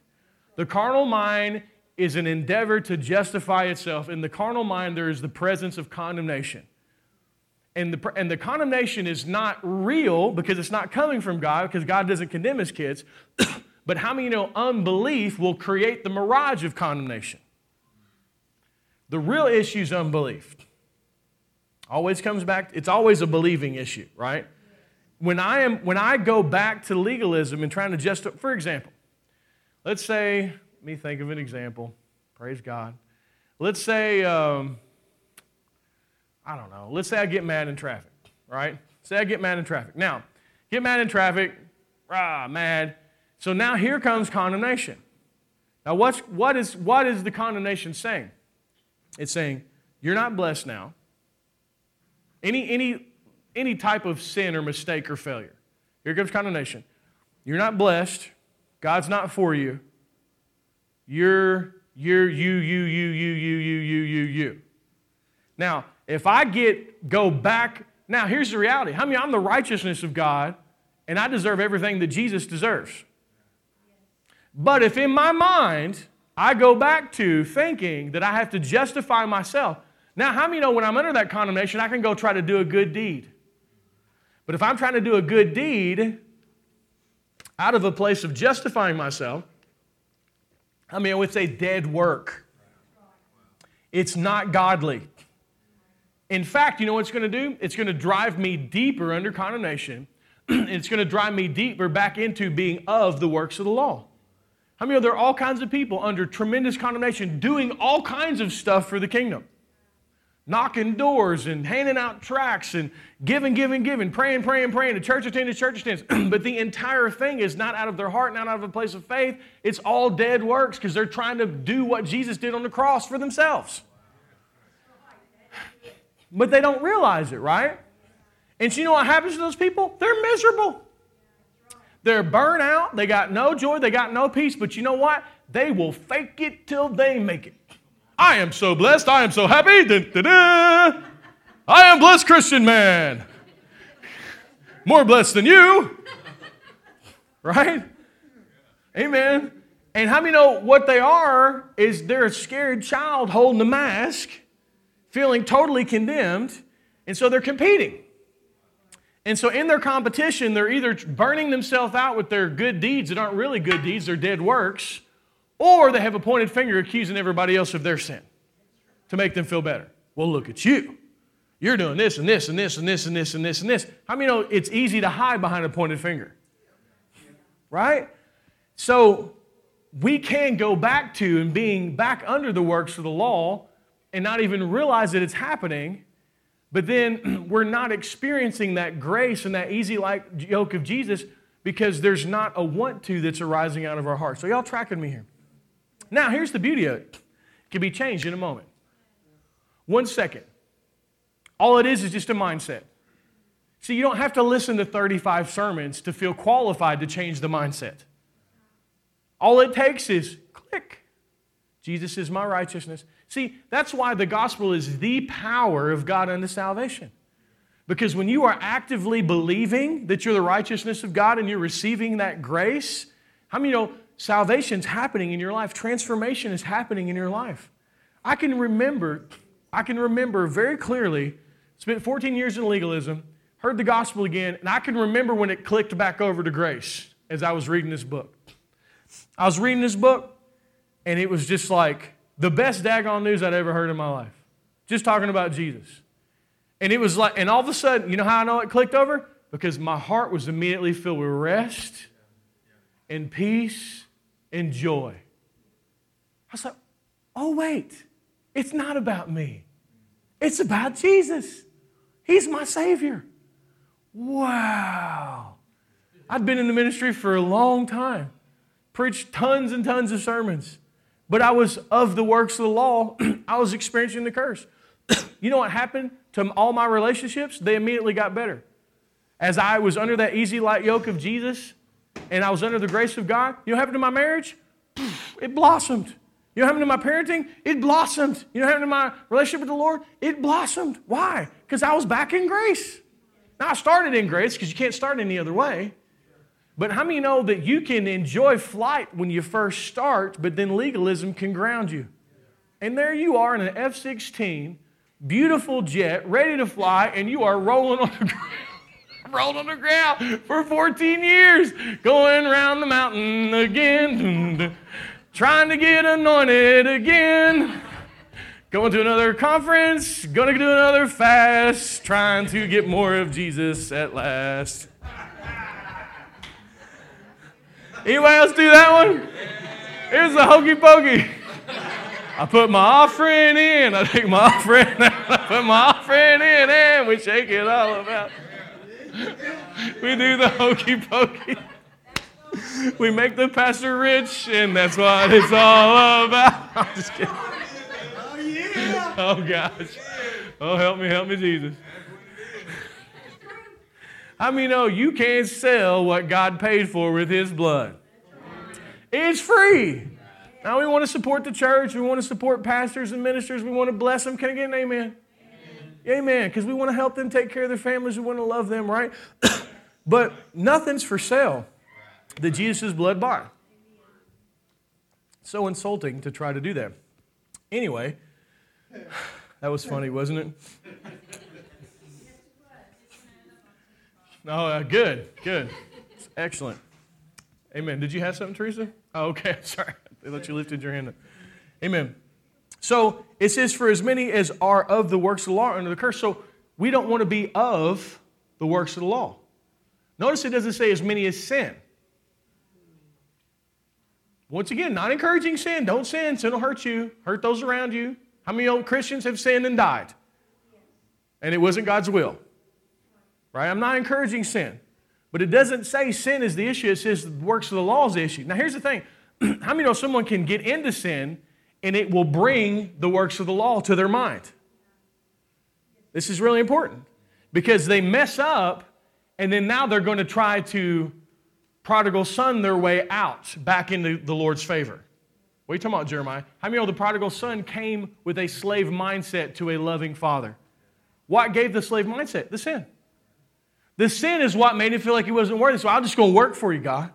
The carnal mind is an endeavor to justify itself. In the carnal mind, there is the presence of condemnation. And the, and the condemnation is not real because it's not coming from God, because God doesn't condemn his kids. but how many know unbelief will create the mirage of condemnation? The real issue is unbelief. Always comes back, it's always a believing issue, right? when I, am, when I go back to legalism and trying to just, for example, let's say, let me think of an example. Praise God. Let's say, um, I don't know, let's say I get mad in traffic, right? Say I get mad in traffic. Now, get mad in traffic, ah, mad. So now here comes condemnation. Now, what's, what, is, what is the condemnation saying? It's saying, you're not blessed now. Any, any any type of sin or mistake or failure. Here comes condemnation. You're not blessed. God's not for you. You're, you're, you, you, you, you, you, you, you, you, you. Now, if I get, go back, now here's the reality. How I many, I'm the righteousness of God, and I deserve everything that Jesus deserves. But if in my mind, I go back to thinking that I have to justify myself, now, how many know when I'm under that condemnation, I can go try to do a good deed? But if I'm trying to do a good deed out of a place of justifying myself, I mean, it's a dead work. It's not godly. In fact, you know what it's going to do? It's going to drive me deeper under condemnation. it's going to drive me deeper back into being of the works of the law. I mean, there are all kinds of people under tremendous condemnation doing all kinds of stuff for the kingdom knocking doors and handing out tracts and giving, giving, giving, praying, praying, praying, to church attendance, church attendance. but the entire thing is not out of their heart, not out of a place of faith. It's all dead works because they're trying to do what Jesus did on the cross for themselves. But they don't realize it, right? And you know what happens to those people? They're miserable. They're burnt out. They got no joy. They got no peace. But you know what? They will fake it till they make it. I am so blessed. I am so happy. Dun, dun, dun. I am blessed Christian man. More blessed than you. Right? Amen. And how many know what they are is they're a scared child holding a mask, feeling totally condemned, and so they're competing. And so in their competition, they're either burning themselves out with their good deeds that aren't really good deeds, they're dead works, or they have a pointed finger accusing everybody else of their sin to make them feel better. Well, look at you. You're doing this and this and this and this and this and this and this. How many know it's easy to hide behind a pointed finger? Right? So we can go back to and being back under the works of the law and not even realize that it's happening, but then we're not experiencing that grace and that easy like yoke of Jesus because there's not a want to that's arising out of our heart. So y'all tracking me here? Now, here's the beauty of it. It can be changed in a moment. One second. All it is is just a mindset. See, you don't have to listen to 35 sermons to feel qualified to change the mindset. All it takes is click. Jesus is my righteousness. See, that's why the gospel is the power of God unto salvation. Because when you are actively believing that you're the righteousness of God and you're receiving that grace, how many you know salvation's happening in your life? Transformation is happening in your life. I can remember, I can remember very clearly, spent 14 years in legalism, heard the gospel again, and I can remember when it clicked back over to grace as I was reading this book. I was reading this book, and it was just like the best daggone news I'd ever heard in my life. Just talking about Jesus. And it was like, and all of a sudden, you know how I know it clicked over? Because my heart was immediately filled with rest and peace and joy. I was like, oh, wait, it's not about me. It's about Jesus. He's my Savior. Wow. I've been in the ministry for a long time, preached tons and tons of sermons, but I was of the works of the law. I was experiencing the curse. you know what happened to all my relationships? They immediately got better. As I was under that easy light yoke of Jesus, and I was under the grace of God, you know what happened to my marriage? It blossomed. You know what happened to my parenting? It blossomed. You know what happened to my relationship with the Lord? It blossomed. Why? Because I was back in grace. Now, I started in grace because you can't start any other way. But how many know that you can enjoy flight when you first start, but then legalism can ground you? And there you are in an F 16, beautiful jet, ready to fly, and you are rolling on the ground rolled on the ground for 14 years, going around the mountain again, trying to get anointed again. Going to another conference, gonna do another fast, trying to get more of Jesus at last. Anybody else do that one? Here's the hokey pokey. I put my offering in, I take my offering out, I put my offering in, and we shake it all about we do the hokey pokey. We make the pastor rich, and that's what it's all about. I'm just kidding. Oh, yeah. Oh, gosh. Oh, help me, help me, Jesus. I mean, oh, you can't sell what God paid for with his blood. It's free. Now we want to support the church. We want to support pastors and ministers. We want to bless them. Can I get an amen? Amen. Because we want to help them take care of their families. We want to love them, right? but nothing's for sale that Jesus' blood bought. So insulting to try to do that. Anyway, that was funny, wasn't it? Oh, uh, good, good. Excellent. Amen. Did you have something, Teresa? Oh, okay. Sorry. They let you lifted your hand up. Amen. So it says, For as many as are of the works of the law under the curse. So we don't want to be of the works of the law. Notice it doesn't say as many as sin. Once again, not encouraging sin. Don't sin. Sin will hurt you, hurt those around you. How many old Christians have sinned and died? And it wasn't God's will. Right? I'm not encouraging sin. But it doesn't say sin is the issue, it says the works of the law is the issue. Now, here's the thing how many know someone can get into sin and it will bring the works of the law to their mind? This is really important because they mess up and then now they're going to try to prodigal son their way out back into the Lord's favor. What are you talking about, Jeremiah? How many know the prodigal son came with a slave mindset to a loving father? What gave the slave mindset? The sin. The sin is what made him feel like he wasn't worthy. So I'll just go work for you, God.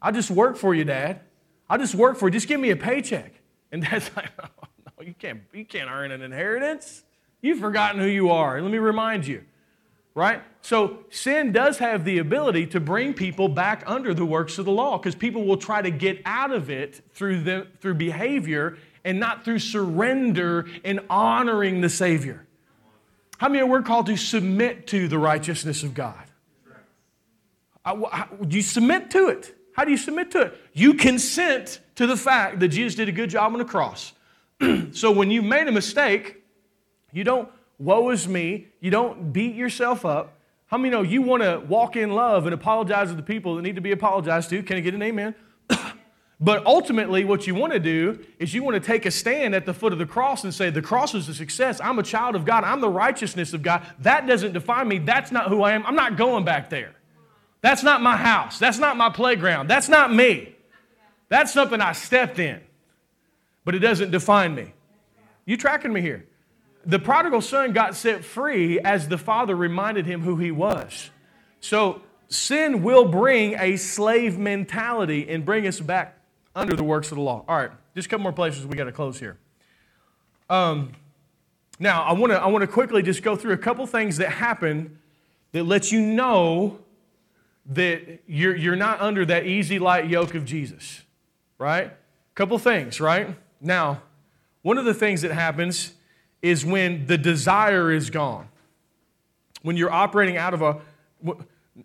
I'll just work for you, Dad. I'll just work for you. Just give me a paycheck. And Dad's like, oh, no, you can't, you can't earn an inheritance. You've forgotten who you are. Let me remind you right? So sin does have the ability to bring people back under the works of the law because people will try to get out of it through, the, through behavior and not through surrender and honoring the Savior. How many we're called to submit to the righteousness of God? you submit to it. How do you submit to it? You consent to the fact that Jesus did a good job on the cross. so when you made a mistake, you don't woe is me. You don't beat yourself up. How many know you want to walk in love and apologize to the people that need to be apologized to? Can I get an amen? But ultimately, what you want to do is you want to take a stand at the foot of the cross and say, The cross is a success. I'm a child of God. I'm the righteousness of God. That doesn't define me. That's not who I am. I'm not going back there. That's not my house. That's not my playground. That's not me. That's something I stepped in, but it doesn't define me. You tracking me here? the prodigal son got set free as the father reminded him who he was. So sin will bring a slave mentality and bring us back under the works of the law. All right, just a couple more places we got to close here. Um, now, I want to I want to quickly just go through a couple things that happen that let you know that you're, you're not under that easy, light yoke of Jesus, right? A couple things, right? Now, one of the things that happens is when the desire is gone. When you're operating out of a,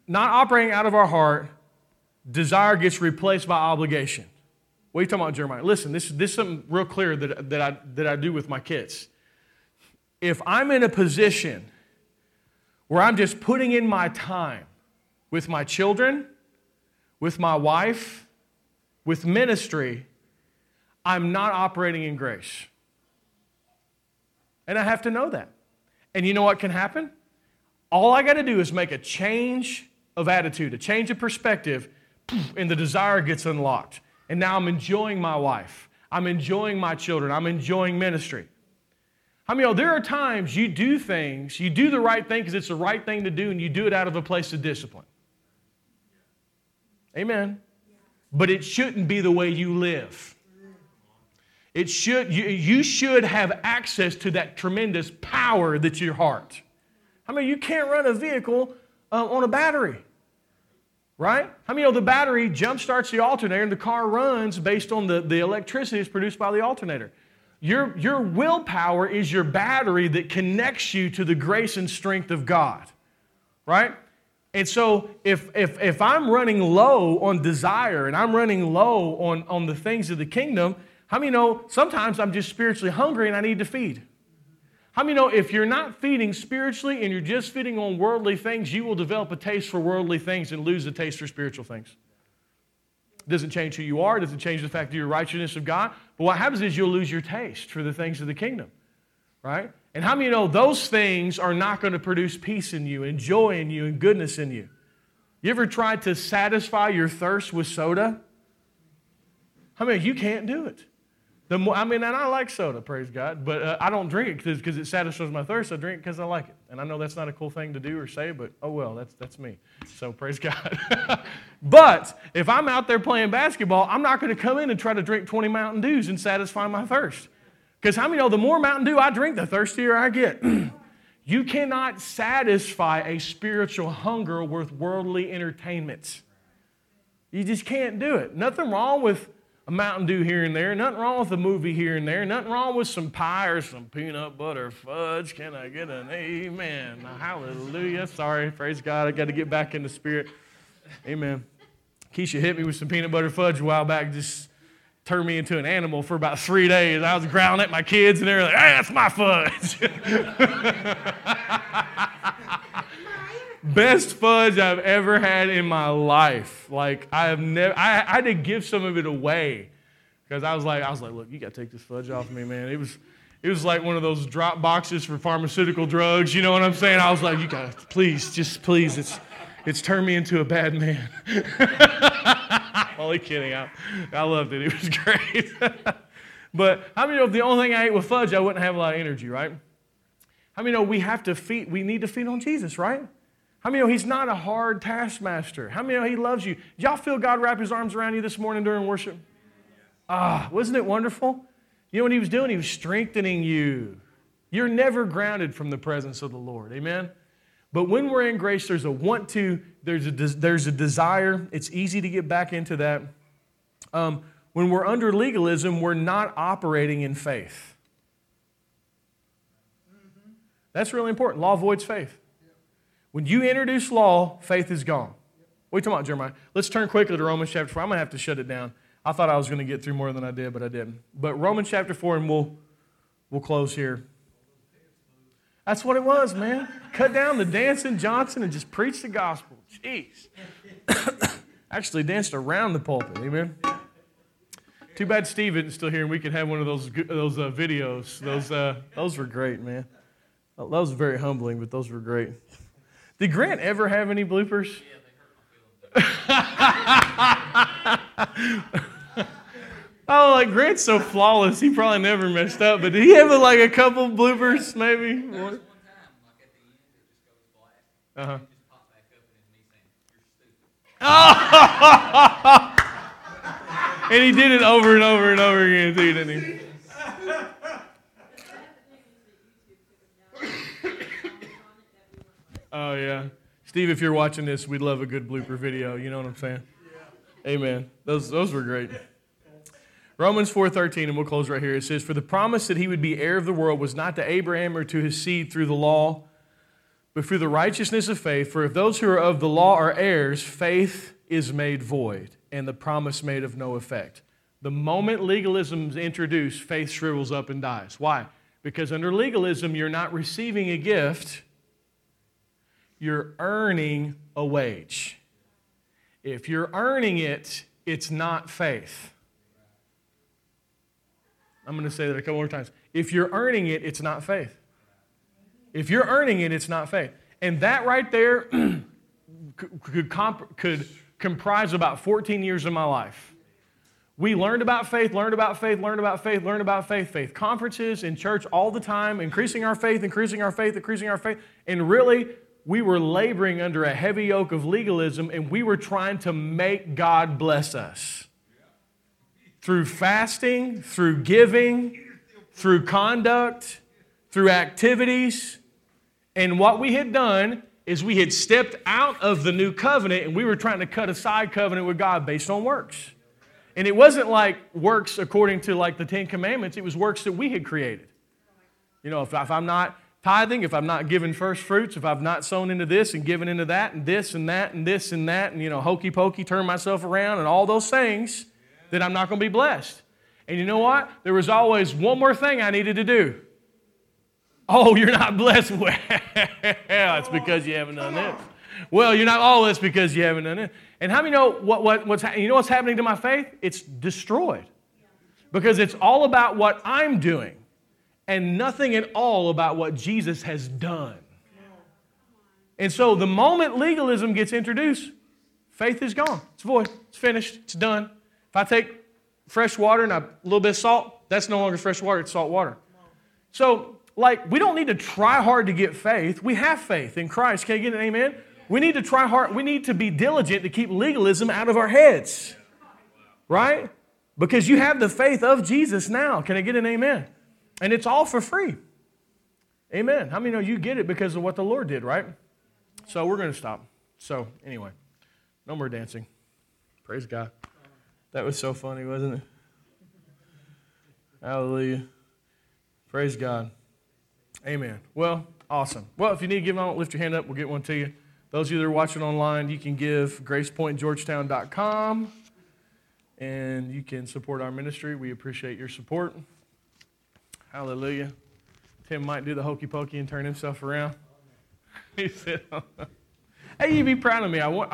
not operating out of our heart, desire gets replaced by obligation. What are you talking about, Jeremiah? Listen, this, this is something real clear that, that, I, that I do with my kids. If I'm in a position where I'm just putting in my time with my children, with my wife, with ministry, I'm not operating in grace. And I have to know that. And you know what can happen? All I got to do is make a change of attitude, a change of perspective, and the desire gets unlocked. And now I'm enjoying my wife. I'm enjoying my children. I'm enjoying ministry. I mean, there are times you do things, you do the right thing because it's the right thing to do, and you do it out of a place of discipline. Amen. But it shouldn't be the way you live. It should, you, you should have access to that tremendous power that's your heart. I mean, you can't run a vehicle uh, on a battery, right? How many know the battery jump starts the alternator and the car runs based on the, the electricity that's produced by the alternator? Your, your willpower is your battery that connects you to the grace and strength of God, right? And so if, if, if I'm running low on desire and I'm running low on, on the things of the kingdom, how many know sometimes I'm just spiritually hungry and I need to feed? How many know if you're not feeding spiritually and you're just feeding on worldly things, you will develop a taste for worldly things and lose the taste for spiritual things? It doesn't change who you are, it doesn't change the fact that you're righteousness of God. But what happens is you'll lose your taste for the things of the kingdom, right? And how many know those things are not going to produce peace in you and joy in you and goodness in you? You ever tried to satisfy your thirst with soda? I mean, you can't do it. The more, I mean, and I like soda, praise God, but uh, I don't drink it because it satisfies my thirst. I drink it because I like it. And I know that's not a cool thing to do or say, but oh well, that's, that's me. So praise God. but if I'm out there playing basketball, I'm not going to come in and try to drink 20 Mountain Dews and satisfy my thirst. Because how many know the more Mountain Dew I drink, the thirstier I get? you cannot satisfy a spiritual hunger with worldly entertainments. You just can't do it. Nothing wrong with a Mountain Dew here and there. Nothing wrong with a movie here and there. Nothing wrong with some pie or some peanut butter fudge. Can I get an amen? Hallelujah. Sorry, praise God. I got to get back in the spirit. Amen. Keisha hit me with some peanut butter fudge a while back, just turned me into an animal for about three days. I was growling at my kids, and they were like, hey, that's my fudge. Best fudge I've ever had in my life. Like I have never. I, I had to give some of it away because I was like, I was like, look, you got to take this fudge off me, man. It was, it was like one of those drop boxes for pharmaceutical drugs. You know what I'm saying? I was like, you got to please, just please. It's, it's turned me into a bad man. Only kidding. I, I loved it. It was great. but how many know if the only thing I ate was fudge, I wouldn't have a lot of energy, right? How many know we have to feed, we need to feed on Jesus, right? How many know he's not a hard taskmaster? How many know he loves you? Did y'all feel God wrap his arms around you this morning during worship? Ah, wasn't it wonderful? You know what he was doing? He was strengthening you. You're never grounded from the presence of the Lord. Amen? But when we're in grace, there's a want to, there's a, there's a desire. It's easy to get back into that. Um, when we're under legalism, we're not operating in faith. That's really important. Law avoids faith. When you introduce law, faith is gone. What are you talking about, Jeremiah? Let's turn quickly to Romans chapter 4. I'm going to have to shut it down. I thought I was going to get through more than I did, but I didn't. But Romans chapter 4, and we'll, we'll close here. That's what it was, man. Cut down the dancing Johnson and just preach the gospel. Jeez. Actually danced around the pulpit. Amen. Too bad Steve isn't still here, and we could have one of those those uh, videos. Those uh, those were great, man. Those were very humbling, but those were great. Did Grant ever have any bloopers? oh, like Grant's so flawless, he probably never messed up. But did he have like a couple bloopers, maybe? Uh huh. and he did it over and over and over again too, didn't he? Oh, yeah. Steve, if you're watching this, we'd love a good blooper video. You know what I'm saying? Yeah. Amen. Those, those were great. Romans 4:13 and we'll close right here. It says for the promise that he would be heir of the world was not to Abraham or to his seed through the law but through the righteousness of faith for if those who are of the law are heirs faith is made void and the promise made of no effect. The moment legalism is introduced faith shrivels up and dies. Why? Because under legalism you're not receiving a gift you're earning a wage. If you're earning it, it's not faith. I'm going to say that a couple more times. If you're earning it, it's not faith. If you're earning it, it's not faith. And that right there could, comp- could comprise about 14 years of my life. We learned about faith, learned about faith, learned about faith, learned about faith, faith conferences in church all the time, increasing our faith, increasing our faith, increasing our faith. And really, we were laboring under a heavy yoke of legalism and we were trying to make God bless us. Through fasting, through giving, through conduct, through activities. And what we had done is we had stepped out of the new covenant and we were trying to cut a side covenant with God based on works. And it wasn't like works according to like the Ten Commandments, it was works that we had created. You know, if, if I'm not tithing, if I'm not giving first fruits, if I've not sown into this and given into that and this and that and this and that and, you know, hokey pokey, turn myself around and all those things, then I'm not going to be blessed. And you know what? There was always one more thing I needed to do. Oh, you're not blessed? Well, it's because you haven't done this. Well, you're not, oh, this because you haven't done it. And how many know what, what, what's, you know what's happening to my faith? It's destroyed. Because it's all about what I'm doing and nothing at all about what Jesus has done. And so the moment legalism gets introduced, faith is gone. It's void. It's finished. It's done. If I take fresh water and a little bit of salt, that's no longer fresh water, it's salt water. So, like, we don't need to try hard to get faith. We have faith in Christ. Can I get an amen? We need to try hard. We need to be diligent to keep legalism out of our heads. Right? Because you have the faith of Jesus now. Can I get an amen? And it's all for free. Amen. How many know you get it because of what the Lord did, right? So we're going to stop. So, anyway, no more dancing. Praise God. That was so funny, wasn't it? Hallelujah. Praise God. Amen. Well, awesome. Well, if you need to give one, lift your hand up. We'll get one to you. Those of you that are watching online, you can give gracepointgeorgetown.com and you can support our ministry. We appreciate your support. Hallelujah. Tim might do the hokey pokey and turn himself around. He said, Hey, you be proud of me. I want. I